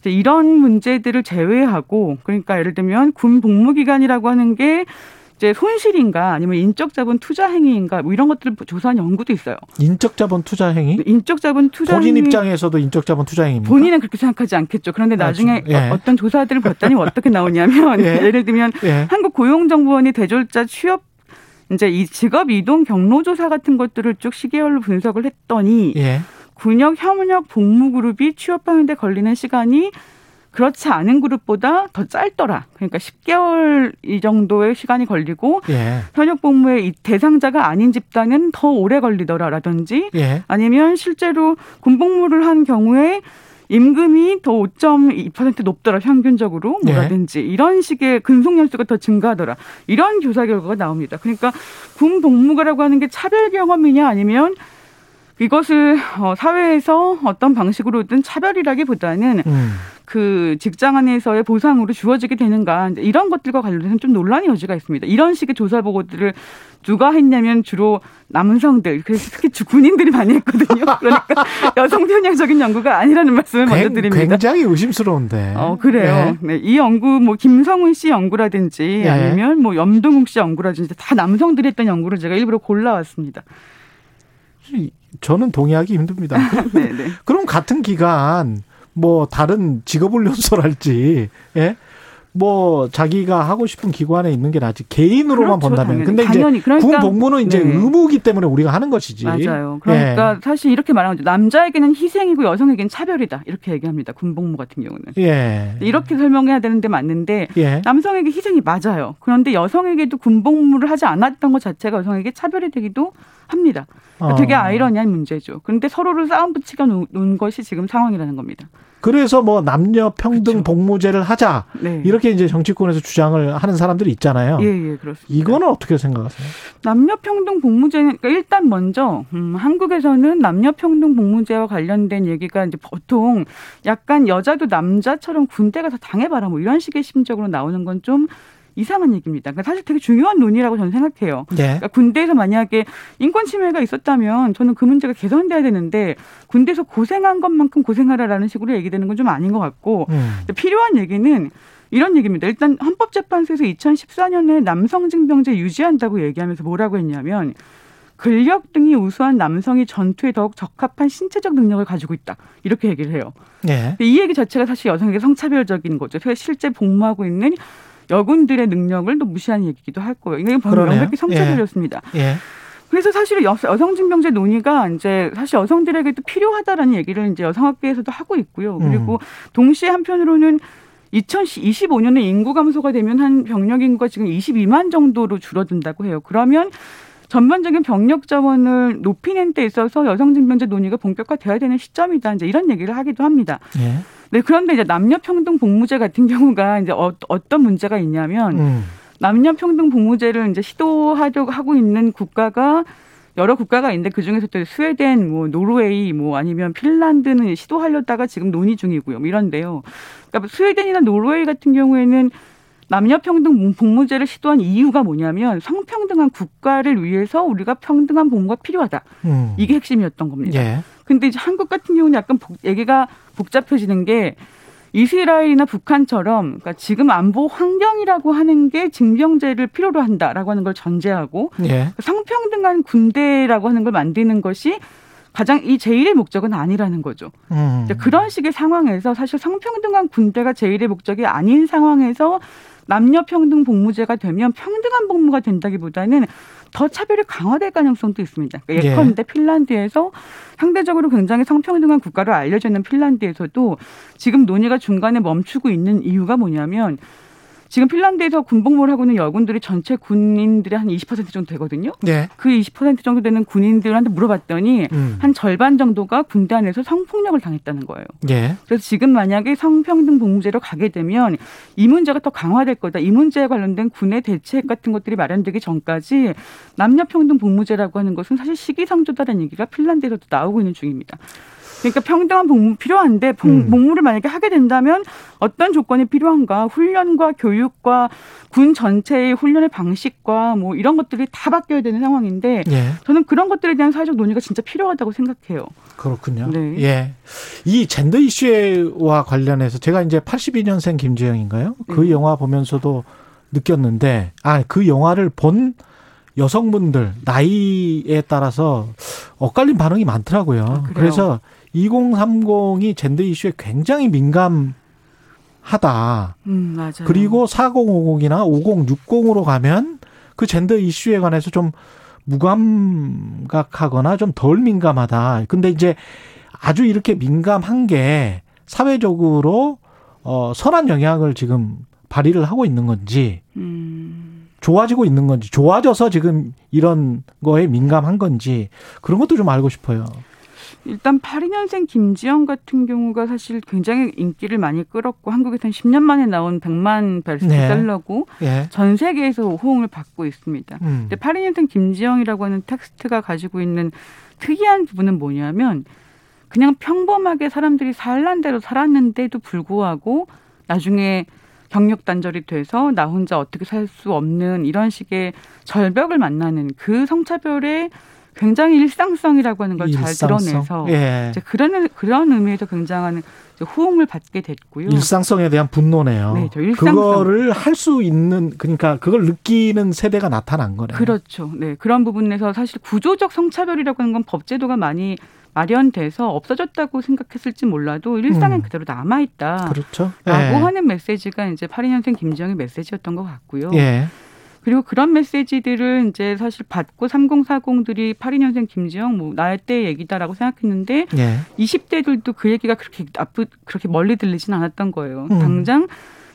이런 문제들을 제외하고 그러니까 예를 들면 군 복무 기간이라고 하는 게 이제 손실인가 아니면 인적 자본 투자 행위인가 뭐 이런 것들을 조사한 연구도 있어요. 인적 자본 투자 행위? 네, 인적 자본 투자 본인 행위. 입장에서도 인적 자본 투자 행위입니까? 본인은 그렇게 생각하지 않겠죠. 그런데 아, 나중에 아, 예. 어떤 조사들을 봤더니 어떻게 나오냐면 예. 를 들면 예. 한국 고용정보원이 대졸자 취업 이제 이 직업 이동 경로 조사 같은 것들을 쭉 시계열로 분석을 했더니 예. 군역 현역 복무 그룹이 취업하는데 걸리는 시간이 그렇지 않은 그룹보다 더 짧더라. 그러니까 10개월 이 정도의 시간이 걸리고 예. 현역 복무의 대상자가 아닌 집단은 더 오래 걸리더라라든지 예. 아니면 실제로 군복무를 한 경우에 임금이 더 5.2% 높더라 평균적으로 뭐라든지 예. 이런 식의 근속 연수가 더 증가하더라 이런 조사 결과가 나옵니다. 그러니까 군 복무가라고 하는 게 차별 경험이냐 아니면 이것을 어, 사회에서 어떤 방식으로든 차별이라기보다는 음. 그 직장 안에서의 보상으로 주어지게 되는가 이런 것들과 관련해서 좀 논란의 여지가 있습니다. 이런 식의 조사 보고들을 누가 했냐면 주로 남성들 그래서 특히 군인들이 많이 했거든요. 그러니까 여성 편향적인 연구가 아니라는 말씀을 굉, 먼저 드립니다. 굉장히 의심스러운데. 어 그래요. 네. 네. 이 연구 뭐 김성훈 씨 연구라든지 네. 아니면 뭐 염동욱 씨 연구라든지 다 남성들이 했던 연구를 제가 일부러 골라왔습니다. 저는 동의하기 힘듭니다. 네, 네. 그럼 같은 기간 뭐 다른 직업훈련소랄지 예? 뭐 자기가 하고 싶은 기관에 있는 게 낫지 개인으로만 그렇죠, 본다면. 당연히. 근데 당연히. 이제 그러니까, 군 복무는 이제 네. 의무기 때문에 우리가 하는 것이지. 맞아요. 그러니까 예. 사실 이렇게 말하면 남자에게는 희생이고 여성에게는 차별이다 이렇게 얘기합니다. 군 복무 같은 경우는. 예. 이렇게 설명해야 되는데 맞는데 예. 남성에게 희생이 맞아요. 그런데 여성에게도 군 복무를 하지 않았던 것 자체가 여성에게 차별이 되기도 합니다. 그러니까 어. 되게 아이러니한 문제죠. 그런데 서로를 싸움 붙이가 놓은 것이 지금 상황이라는 겁니다. 그래서 뭐 남녀 평등 그렇죠. 복무제를 하자 네. 이렇게 이제 정치권에서 주장을 하는 사람들이 있잖아요. 예, 예, 그렇습니다. 이거는 어떻게 생각하세요? 남녀 평등 복무제는 그러니까 일단 먼저 음, 한국에서는 남녀 평등 복무제와 관련된 얘기가 이제 보통 약간 여자도 남자처럼 군대 가서 당해봐라 뭐 이런 식의 심적으로 나오는 건 좀 이상한 얘기입니다. 그러니까 사실 되게 중요한 논의라고 저는 생각해요. 네. 그러니까 군대에서 만약에 인권 침해가 있었다면 저는 그 문제가 개선돼야 되는데 군대에서 고생한 것만큼 고생하라라는 식으로 얘기되는 건 좀 아닌 것 같고 음. 필요한 얘기는 이런 얘기입니다. 일단 헌법재판소에서 2014년에 남성징병제 유지한다고 얘기하면서 뭐라고 했냐면 근력 등이 우수한 남성이 전투에 더욱 적합한 신체적 능력을 가지고 있다. 이렇게 얘기를 해요. 네. 이 얘기 자체가 사실 여성에게 성차별적인 거죠. 실제 복무하고 있는 여군들의 능력을 또 무시하는 얘기기도 할 거예요. 이게 바로 명백히 성차별이었습니다. 예. 예. 그래서 사실 여, 여성증명제 논의가 이제 사실 여성들에게도 필요하다라는 얘기를 이제 여성학계에서도 하고 있고요. 그리고 음. 동시에 한편으로는 2025년에 인구 감소가 되면 한 병력 인구가 지금 22만 정도로 줄어든다고 해요. 그러면 전반적인 병력 자원을 높이는 데 있어서 여성증명제 논의가 본격화돼야 되는 시점이다. 이제 이런 얘기를 하기도 합니다. 예. 네, 그런데 이제 남녀평등 복무제 같은 경우가 이제 어, 떤 문제가 있냐면 음. 남녀평등 복무제를 이제 시도하려고 하고 있는 국가가 여러 국가가 있는데 그 중에서 또 스웨덴, 뭐 노르웨이, 뭐 아니면 핀란드는 시도하려다가 지금 논의 중이고요. 뭐 이런데요. 그러니까 스웨덴이나 노르웨이 같은 경우에는 남녀평등 복무제를 시도한 이유가 뭐냐면 성평등한 국가를 위해서 우리가 평등한 복무가 필요하다. 음. 이게 핵심이었던 겁니다. 예. 근데 이제 한국 같은 경우는 약간 복, 얘기가 복잡해지는 게 이스라엘이나 북한처럼 그러니까 지금 안보 환경이라고 하는 게 징병제를 필요로 한다라고 하는 걸 전제하고 예. 성평등한 군대라고 하는 걸 만드는 것이 가장 이 제일의 목적은 아니라는 거죠. 음. 그런 식의 상황에서 사실 성평등한 군대가 제일의 목적이 아닌 상황에서 남녀 평등 복무제가 되면 평등한 복무가 된다기보다는 더 차별이 강화될 가능성도 있습니다. 그러니까 예. 예컨대 예. 핀란드에서 상대적으로 굉장히 성평등한 국가로 알려져 있는 핀란드에서도 지금 논의가 중간에 멈추고 있는 이유가 뭐냐면 지금 핀란드에서 군복무를 하고 있는 여군들이 전체 군인들의 한 20% 정도 되거든요. 네. 그20% 정도 되는 군인들한테 물어봤더니 음. 한 절반 정도가 군대 안에서 성폭력을 당했다는 거예요. 네. 그래서 지금 만약에 성평등 복무제로 가게 되면 이 문제가 더 강화될 거다. 이 문제에 관련된 군의 대책 같은 것들이 마련되기 전까지 남녀평등 복무제라고 하는 것은 사실 시기상조다라는 얘기가 핀란드에서도 나오고 있는 중입니다. 그러니까 평등한 복무 필요한데 음. 복무를 만약에 하게 된다면 어떤 조건이 필요한가? 훈련과 교육과 군 전체의 훈련의 방식과 뭐 이런 것들이 다 바뀌어야 되는 상황인데 예. 저는 그런 것들에 대한 사회적 논의가 진짜 필요하다고 생각해요. 그렇군요. 네. 예. 이 젠더 이슈와 관련해서 제가 이제 82년생 김지영인가요? 그 네. 영화 보면서도 느꼈는데 아, 그 영화를 본 여성분들 나이에 따라서 엇갈린 반응이 많더라고요. 아, 그래서 2030이 젠더 이슈에 굉장히 민감하다. 음, 맞아요. 그리고 4050이나 5060으로 가면 그 젠더 이슈에 관해서 좀 무감각하거나 좀 덜 민감하다. 근데 이제 아주 이렇게 민감한 게 사회적으로 어 선한 영향을 지금 발휘를 하고 있는 건지 음. 좋아지고 있는 건지 좋아져서 지금 이런 거에 민감한 건지 그런 것도 좀 알고 싶어요. 일단 82년생 김지영 같은 경우가 사실 굉장히 인기를 많이 끌었고 한국에서는 10년 만에 나온 100만 베스트셀러고 네. 네. 전 세계에서 호응을 받고 있습니다. 음. 근데 82년생 김지영이라고 하는 텍스트가 가지고 있는 특이한 부분은 뭐냐면 그냥 평범하게 사람들이 살란 대로 살았는데도 불구하고 나중에 경력 단절이 돼서 나 혼자 어떻게 살 수 없는 이런 식의 절벽을 만나는 그 성차별의 굉장히 일상성이라고 하는 걸잘 드러내서 예. 이제 그런 그런 의미에서 굉장한 호응을 받게 됐고요. 일상성에 대한 분노네요. 네, 일상성. 그거를 할 수 있는 그러니까 그걸 느끼는 세대가 나타난 거네요. 그렇죠. 네 그런 부분에서 사실 구조적 성차별이라고 하는 건 법제도가 많이 마련돼서 없어졌다고 생각했을지 몰라도 일상은 음. 그대로 남아 있다. 그렇죠. 라고 예. 하는 메시지가 이제 82년생 김지영의 메시지였던 것 같고요. 예. 그리고 그런 메시지들을 이제 사실 받고 3040들이 82년생 김지영 뭐 나의 때 얘기다라고 생각했는데 예. 20대들도 그 얘기가 그렇게 나쁘 그렇게 멀리 들리진 않았던 거예요. 음. 당장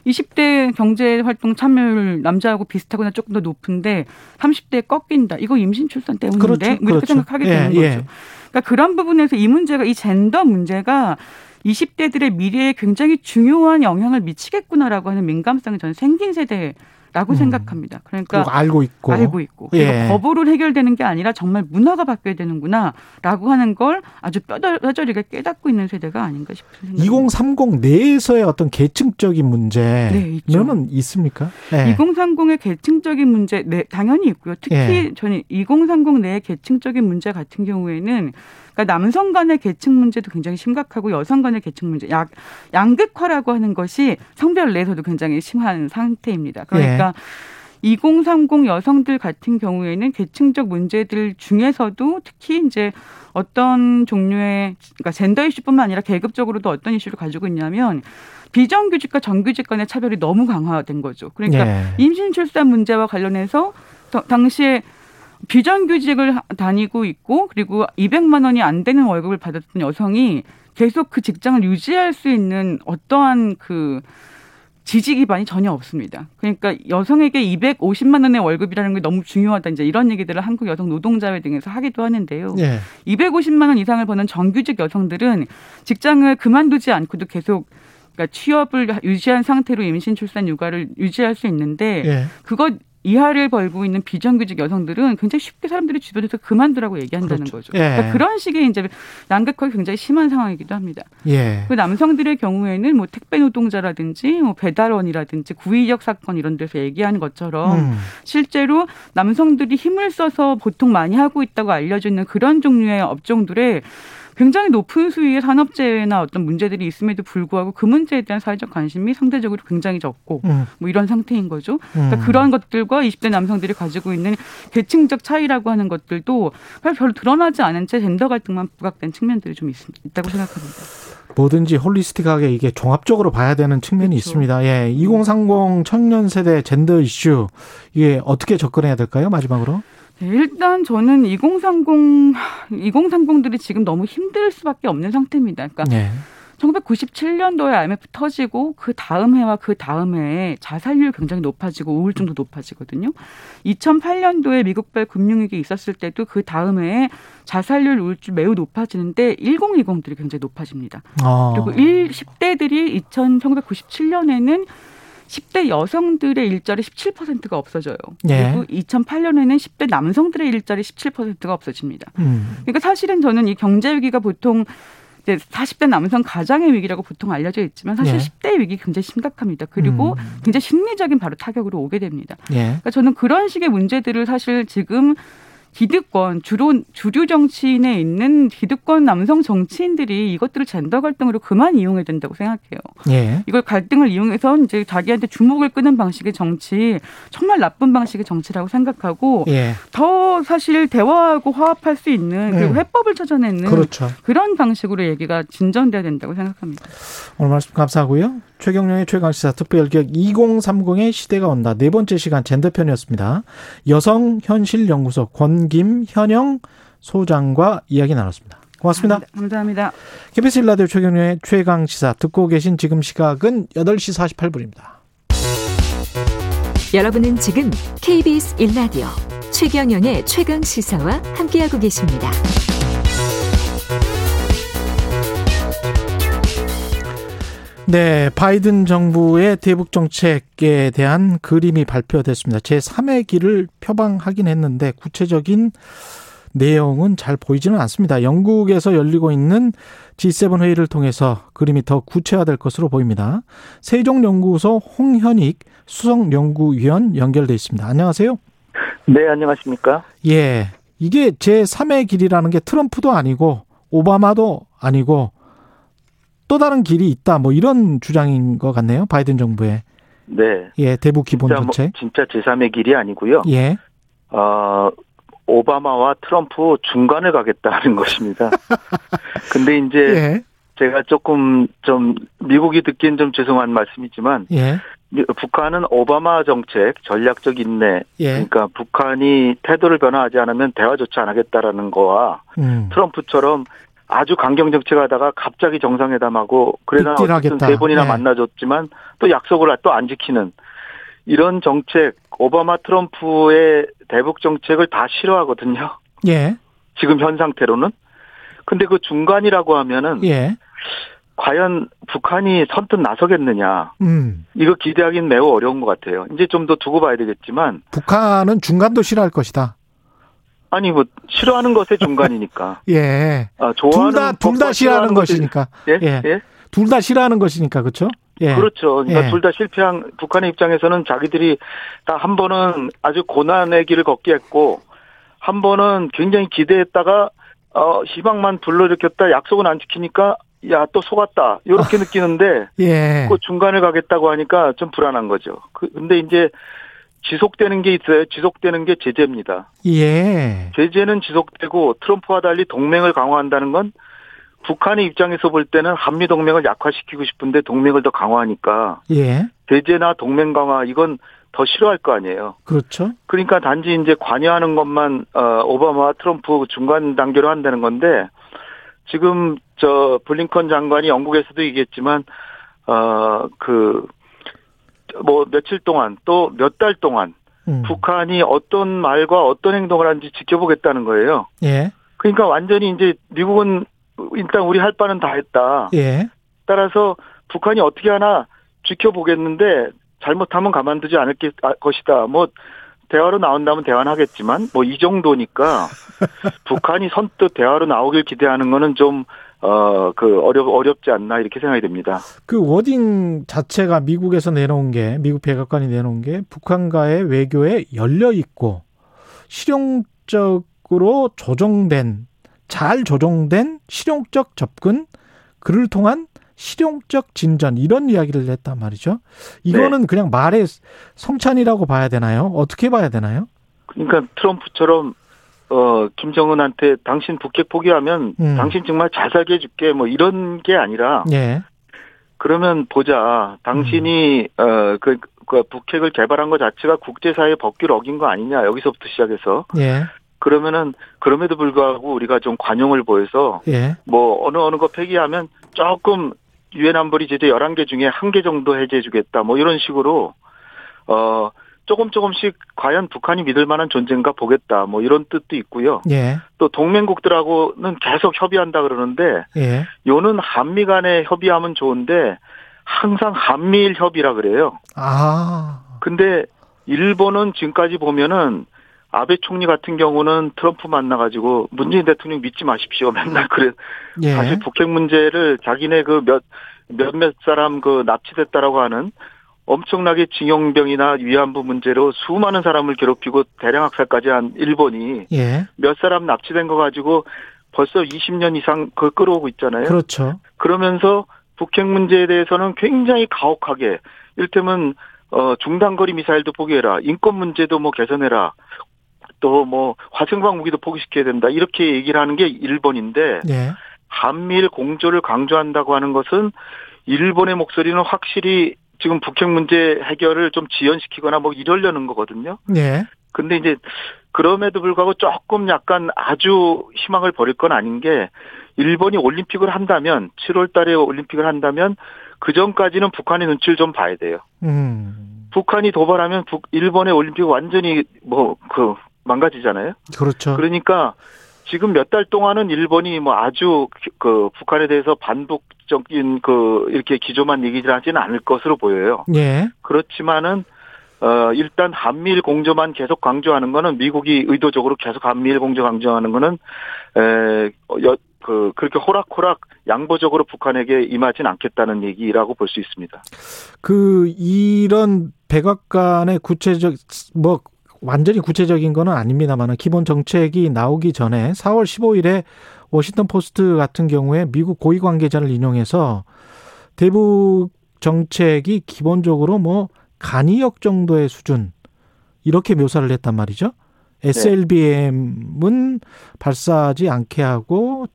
20대 경제 활동 참여율 남자하고 비슷하거나 조금 더 높은데 30대 꺾인다. 이거 임신 출산 때문인데 그렇죠. 뭐 이렇게 그렇죠. 생각하게 되는 예, 거죠. 예. 그러니까 그런 부분에서 이 문제가 이 젠더 문제가 20대들의 미래에 굉장히 중요한 영향을 미치겠구나라고 하는 민감성이 저는 생긴 세대 라고 음. 생각합니다. 그러니까 알고 있고 알고 있고 예. 법으로 해결되는 게 아니라 정말 문화가 바뀌어야 되는구나라고 하는 걸 아주 뼈저리게 깨닫고 있는 세대가 아닌가 싶은 생각이 2030 내에서의 어떤 계층적인 문제는 네, 있습니까? 네. 2030의 계층적인 문제 네, 당연히 있고요. 특히 예. 저는 2030 내의 계층적인 문제 같은 경우에는 그러니까 남성 간의 계층 문제도 굉장히 심각하고 여성 간의 계층 문제, 양, 양극화라고 하는 것이 성별 내에서도 굉장히 심한 상태입니다. 그러니까 예. 2030 여성들 같은 경우에는 계층적 문제들 중에서도 특히 이제 어떤 종류의 그러니까 젠더 이슈뿐만 아니라 계급적으로도 어떤 이슈를 가지고 있냐면 비정규직과 정규직 간의 차별이 너무 강화된 거죠. 그러니까 예. 임신 출산 문제와 관련해서 당시에 비정규직을 다니고 있고 그리고 200만 원이 안 되는 월급을 받았던 여성이 계속 그 직장을 유지할 수 있는 어떠한 그 지지 기반이 전혀 없습니다. 그러니까 여성에게 250만 원의 월급이라는 게 너무 중요하다. 이제 이런 얘기들을 한국 여성 노동자회 등에서 하기도 하는데요. 예. 250만 원 이상을 버는 정규직 여성들은 직장을 그만두지 않고도 계속 그러니까 취업을 유지한 상태로 임신, 출산, 육아를 유지할 수 있는데 예. 그것 이하를 벌고 있는 비정규직 여성들은 굉장히 쉽게 사람들이 주변에서 그만두라고 얘기한다는 그렇죠. 거죠. 예. 그러니까 그런 식의 이제 양극화가 굉장히 심한 상황이기도 합니다. 예. 그 남성들의 경우에는 뭐 택배 노동자라든지 뭐 배달원이라든지 구의역 사건 이런 데서 얘기하는 것처럼 음. 실제로 남성들이 힘을 써서 보통 많이 하고 있다고 알려져 있는 그런 종류의 업종들의 굉장히 높은 수위의 산업재해나 어떤 문제들이 있음에도 불구하고 그 문제에 대한 사회적 관심이 상대적으로 굉장히 적고 음. 뭐 이런 상태인 거죠. 그러니까 음. 그러한 것들과 20대 남성들이 가지고 있는 계층적 차이라고 하는 것들도 별로 드러나지 않은 채 젠더 갈등만 부각된 측면들이 좀 있, 있다고 생각합니다. 뭐든지 홀리스틱하게 이게 종합적으로 봐야 되는 측면이 그렇죠. 있습니다. 예, 2030 청년 세대 젠더 이슈 이게 어떻게 접근해야 될까요? 마지막으로. 네, 일단 저는 2030 2030들이 지금 너무 힘들 수밖에 없는 상태입니다. 그러니까 네. 1997년도에 IMF 터지고 그 다음 해와 그 다음 해에 자살률 굉장히 높아지고 우울증도 높아지거든요. 2008년도에 미국발 금융위기 있었을 때도 그 다음 해에 자살률 우울증 매우 높아지는데 1020들이 굉장히 높아집니다. 아. 그리고 1, 10대들이 2000, 1997년에는 10대 여성들의 일자리 17%가 없어져요. 예. 그리고 2008년에는 10대 남성들의 일자리 17%가 없어집니다. 음. 그러니까 사실은 저는 이 경제 위기가 보통 이제 40대 남성 가장의 위기라고 보통 알려져 있지만 사실 예. 10대 위기 굉장히 심각합니다. 그리고 음. 굉장히 심리적인 바로 타격으로 오게 됩니다. 예. 그러니까 저는 그런 식의 문제들을 사실 지금 기득권 주로 주류 정치인에 있는 기득권 남성 정치인들이 이것들을 젠더 갈등으로 그만 이용해야 된다고 생각해요. 예. 이걸 갈등을 이용해서 이제 자기한테 주목을 끄는 방식의 정치 정말 나쁜 방식의 정치라고 생각하고 예. 더 사실 대화하고 화합할 수 있는 그리고 음. 해법을 찾아내는 그렇죠. 그런 방식으로 얘기가 진전돼야 된다고 생각합니다. 오늘 말씀 감사하고요. 최경영의 최강시사 특별기획 2030의 시대가 온다. 네 번째 시간 젠더편이었습니다. 여성현실연구소 권김현영 소장과 이야기 나눴습니다. 고맙습니다. 감사합니다. KBS 일라디오 최경영의 최강시사 듣고 계신 지금 시각은 8시 48분입니다. 여러분은 지금 KBS 일라디오 최경영의 최강시사와 함께하고 계십니다. 네, 바이든 정부의 대북 정책에 대한 그림이 발표됐습니다. 제3의 길을 표방하긴 했는데 구체적인 내용은 잘 보이지는 않습니다. 영국에서 열리고 있는 G7 회의를 통해서 그림이 더 구체화될 것으로 보입니다. 세종연구소 홍현익 수석연구위원 연결돼 있습니다. 안녕하세요. 네, 안녕하십니까? 예. 이게 제3의 길이라는 게 트럼프도 아니고 오바마도 아니고 또 다른 길이 있다. 뭐 이런 주장인 것 같네요. 바이든 정부의. 네. 예, 대북 기본 진짜, 정책. 뭐, 진짜 제3의 길이 아니고요. 예. 어, 오바마와 트럼프 중간을 가겠다는 것입니다. 근데 이제 예. 제가 조금 좀 미국이 듣기엔 좀 죄송한 말씀이지만 예. 북한은 오바마 정책 전략적 인내 예. 그러니까 북한이 태도를 변화하지 않으면 대화조차 안 하겠다라는 거와 음. 트럼프처럼 아주 강경 정책하다가 갑자기 정상회담하고 그래서 세 번이나 네. 만나줬지만 또 약속을 또 안 지키는 이런 정책 오바마 트럼프의 대북 정책을 다 싫어하거든요. 예. 지금 현 상태로는. 근데 그 중간이라고 하면은 예. 과연 북한이 선뜻 나서겠느냐. 음. 이거 기대하기는 매우 어려운 것 같아요. 이제 좀 더 두고 봐야 되겠지만. 북한은 중간도 싫어할 것이다. 아니 뭐 싫어하는 것의 중간이니까. 예. 아, 좋아하는 둘다 싫어하는 것이니까. 예. 예. 예? 둘 다 싫어하는 것이니까 그렇죠? 예. 그렇죠. 그러니까 예. 둘다 실패한 북한의 입장에서는 자기들이 다 한 번은 아주 고난의 길을 걷게 했고 한 번은 굉장히 기대했다가 어 희망만 불러일으켰다 약속은 안 지키니까 야 또 속았다 이렇게 느끼는데 예. 그 중간을 가겠다고 하니까 좀 불안한 거죠. 그 근데 이제 지속되는 게 있어요. 지속되는 게 제재입니다. 예. 제재는 지속되고 트럼프와 달리 동맹을 강화한다는 건 북한의 입장에서 볼 때는 한미 동맹을 약화시키고 싶은데 동맹을 더 강화하니까 예. 제재나 동맹 강화 이건 더 싫어할 거 아니에요. 그렇죠. 그러니까 단지 이제 관여하는 것만 어 오바마와 트럼프 중간 단계로 한다는 건데 지금 저 블링컨 장관이 영국에서도 얘기했지만 어그 뭐 며칠 동안 또 몇 달 동안 음. 북한이 어떤 말과 어떤 행동을 하는지 지켜보겠다는 거예요. 예. 그러니까 완전히 이제 미국은 일단 우리 할 바는 다 했다. 예. 따라서 북한이 어떻게 하나 지켜보겠는데 잘못하면 가만두지 않을 아, 것이다. 뭐 대화로 나온다면 대화는 하겠지만 뭐 이 정도니까 북한이 선뜻 대화로 나오길 기대하는 거는 좀 어, 그, 어렵, 어렵지 않나, 이렇게 생각이 됩니다. 그 워딩 자체가 미국에서 내놓은 게, 미국 백악관이 내놓은 게, 북한과의 외교에 열려 있고, 실용적으로 조정된, 잘 조정된 실용적 접근, 그를 통한 실용적 진전, 이런 이야기를 했단 말이죠. 이거는 네. 그냥 말의 성찬이라고 봐야 되나요? 어떻게 봐야 되나요? 그러니까 트럼프처럼 어, 김정은한테 당신 북핵 포기하면 음. 당신 정말 잘 살게 해줄게 뭐 이런 게 아니라 예. 그러면 보자. 당신이 음. 어, 그, 그 북핵을 개발한 것 자체가 국제사회 법규를 어긴 거 아니냐 여기서부터 시작해서 예. 그러면은 그럼에도 불구하고 우리가 좀 관용을 보여서 예. 뭐 어느 어느 거 폐기하면 조금 유엔 안보리 제재 11개 중에 한 개 정도 해제해 주겠다. 뭐 이런 식으로 어 조금 조금씩 과연 북한이 믿을 만한 존재인가 보겠다. 뭐 이런 뜻도 있고요. 예. 또 동맹국들하고는 계속 협의한다 그러는데 예. 요는 한미 간에 협의하면 좋은데 항상 한미일 협의라 그래요. 아. 근데 일본은 지금까지 보면은 아베 총리 같은 경우는 트럼프 만나가지고 문재인 대통령 믿지 마십시오. 맨날 그래. 예. 사실 북핵 문제를 자기네 그 몇, 몇몇 사람 그 납치됐다라고 하는 엄청나게 징용병이나 위안부 문제로 수많은 사람을 괴롭히고 대량 학살까지 한 일본이 예. 몇 사람 납치된 거 가지고 벌써 20년 이상 그 끌어오고 있잖아요. 그렇죠. 그러면서 북핵 문제에 대해서는 굉장히 가혹하게 일테면 어 중단거리 미사일도 포기해라. 인권 문제도 뭐 개선해라. 또 뭐 화생방 무기도 포기시켜야 된다. 이렇게 얘기를 하는 게 일본인데 예. 한미일 공조를 강조한다고 하는 것은 일본의 목소리는 확실히 지금 북핵 문제 해결을 좀 지연시키거나 뭐 이러려는 거거든요. 네. 근데 이제 그럼에도 불구하고 조금 약간 아주 희망을 버릴 건 아닌 게 일본이 올림픽을 한다면 7월 달에 올림픽을 한다면 그 전까지는 북한의 눈치를 좀 봐야 돼요. 음. 북한이 도발하면 북 일본의 올림픽 완전히 뭐 그 망가지잖아요. 그렇죠. 그러니까 지금 몇 달 동안은 일본이 뭐 아주 그 북한에 대해서 반복적인 그 이렇게 기조만 얘기를 하지는 않을 것으로 보여요. 예. 그렇지만은 어 일단 한미일 공조만 계속 강조하는 거는 미국이 의도적으로 계속 한미일 공조 강조하는 거는 에그 그렇게 호락호락 양보적으로 북한에게 임하진 않겠다는 얘기라고 볼 수 있습니다. 그 이런 백악관의 구체적 뭐 완전히 구체적인 거는 아닙니다만 기본 정책이 나오기 전에 4월 15일에 워싱턴 포스트 같은 경우에 미국 고위 관계자를 인용해서 대북 정책이 기본적으로 뭐 간이역 정도의 수준 이렇게 묘사를 했단 말이죠. SLBM은 발사하지 않게 하고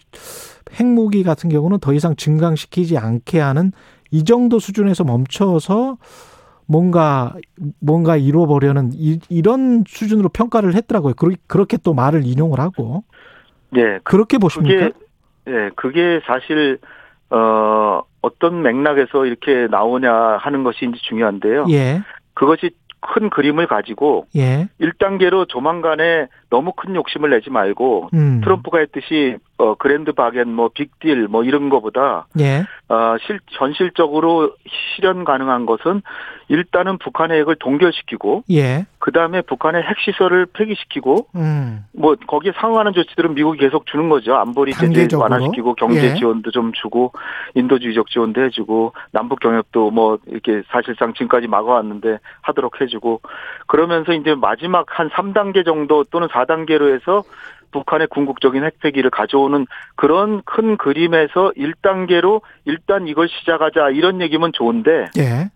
핵무기 같은 경우는 더 이상 증강시키지 않게 하는 이 정도 수준에서 멈춰서 뭔가 뭔가 이루어보려는 이, 이런 수준으로 평가를 했더라고요. 그렇게 또 말을 인용을 하고. 네. 그렇게 보십니까? 그게, 네, 그게 사실 어 어떤 맥락에서 이렇게 나오냐 하는 것이 이제 중요한데요. 예. 그것이 큰 그림을 가지고 예. 1단계로 조만간에 너무 큰 욕심을 내지 말고 음. 트럼프가 했듯이 어 그랜드 바겐 뭐 빅딜 뭐 이런 거보다 예. 어실 현실적으로 실현 가능한 것은 일단은 북한의 핵을 동결시키고 예. 그 다음에 북한의 핵 시설을 폐기시키고 음. 뭐 거기에 상응하는 조치들은 미국이 계속 주는 거죠. 안보리 제재 완화시키고 경제 예. 지원도 좀 주고 인도주의적 지원도 해주고 남북 경협도 뭐 이렇게 사실상 지금까지 막아왔는데 하도록 해주고 그러면서 이제 마지막 한 3단계 정도 또는 4단계로 해서 북한의 궁극적인 핵폐기를 가져오는 그런 큰 그림에서 1단계로 일단 이걸 시작하자 이런 얘기면 좋은데 예.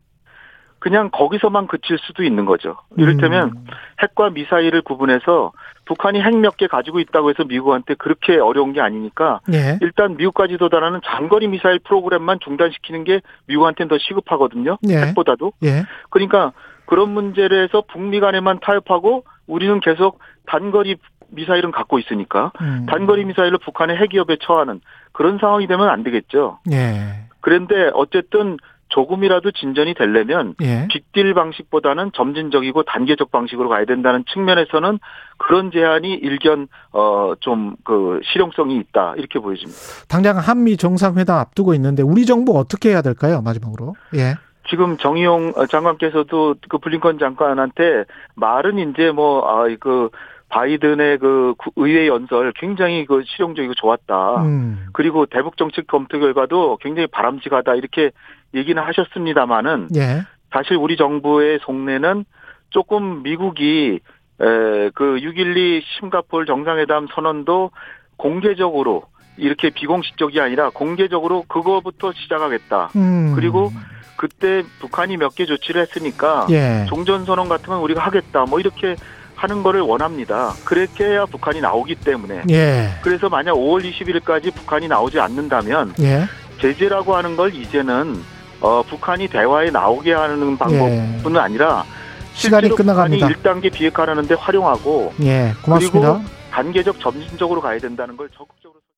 그냥 거기서만 그칠 수도 있는 거죠. 이를테면 음. 핵과 미사일을 구분해서 북한이 핵 몇 개 가지고 있다고 해서 미국한테 그렇게 어려운 게 아니니까 예. 일단 미국까지 도달하는 장거리 미사일 프로그램만 중단시키는 게 미국한테는 더 시급하거든요. 예. 핵보다도. 예. 그러니까 그런 문제를 해서 북미 간에만 타협하고 우리는 계속 단거리 미사일은 갖고 있으니까 음. 단거리 미사일로 북한의 핵기업에 처하는 그런 상황이 되면 안 되겠죠. 예. 그런데 어쨌든 조금이라도 진전이 되려면 예. 빅딜 방식보다는 점진적이고 단계적 방식으로 가야 된다는 측면에서는 그런 제안이 일견 어 좀 그 실용성이 있다 이렇게 보여집니다. 당장 한미 정상회담 앞두고 있는데 우리 정부 어떻게 해야 될까요? 마지막으로. 예. 지금 정의용 장관께서도 그 블링컨 장관한테 말은 이제 뭐아그 바이든의 그 의회 연설 굉장히 그 실용적이고 좋았다. 음. 그리고 대북 정책 검토 결과도 굉장히 바람직하다 이렇게 얘기는 하셨습니다마는 예. 사실 우리 정부의 속내는 조금 미국이 그6.12 싱가폴 정상회담 선언도 공개적으로 이렇게 비공식적이 아니라 공개적으로 그거부터 시작하겠다. 음. 그리고 그때 북한이 몇 개 조치를 했으니까 예. 종전선언 같은 건 우리가 하겠다. 뭐 이렇게 하는 거를 원합니다. 그렇게 해야 북한이 나오기 때문에. 예. 그래서 만약 5월 21일까지 북한이 나오지 않는다면 예. 제재라고 하는 걸 이제는 어, 북한이 대화에 나오게 하는 방법뿐 예. 아니라 시간이 끝나갑니다. 1단계 비핵화라는데 활용하고 예, 고맙습니다. 그리고 단계적 점진적으로 가야 된다는 걸 적극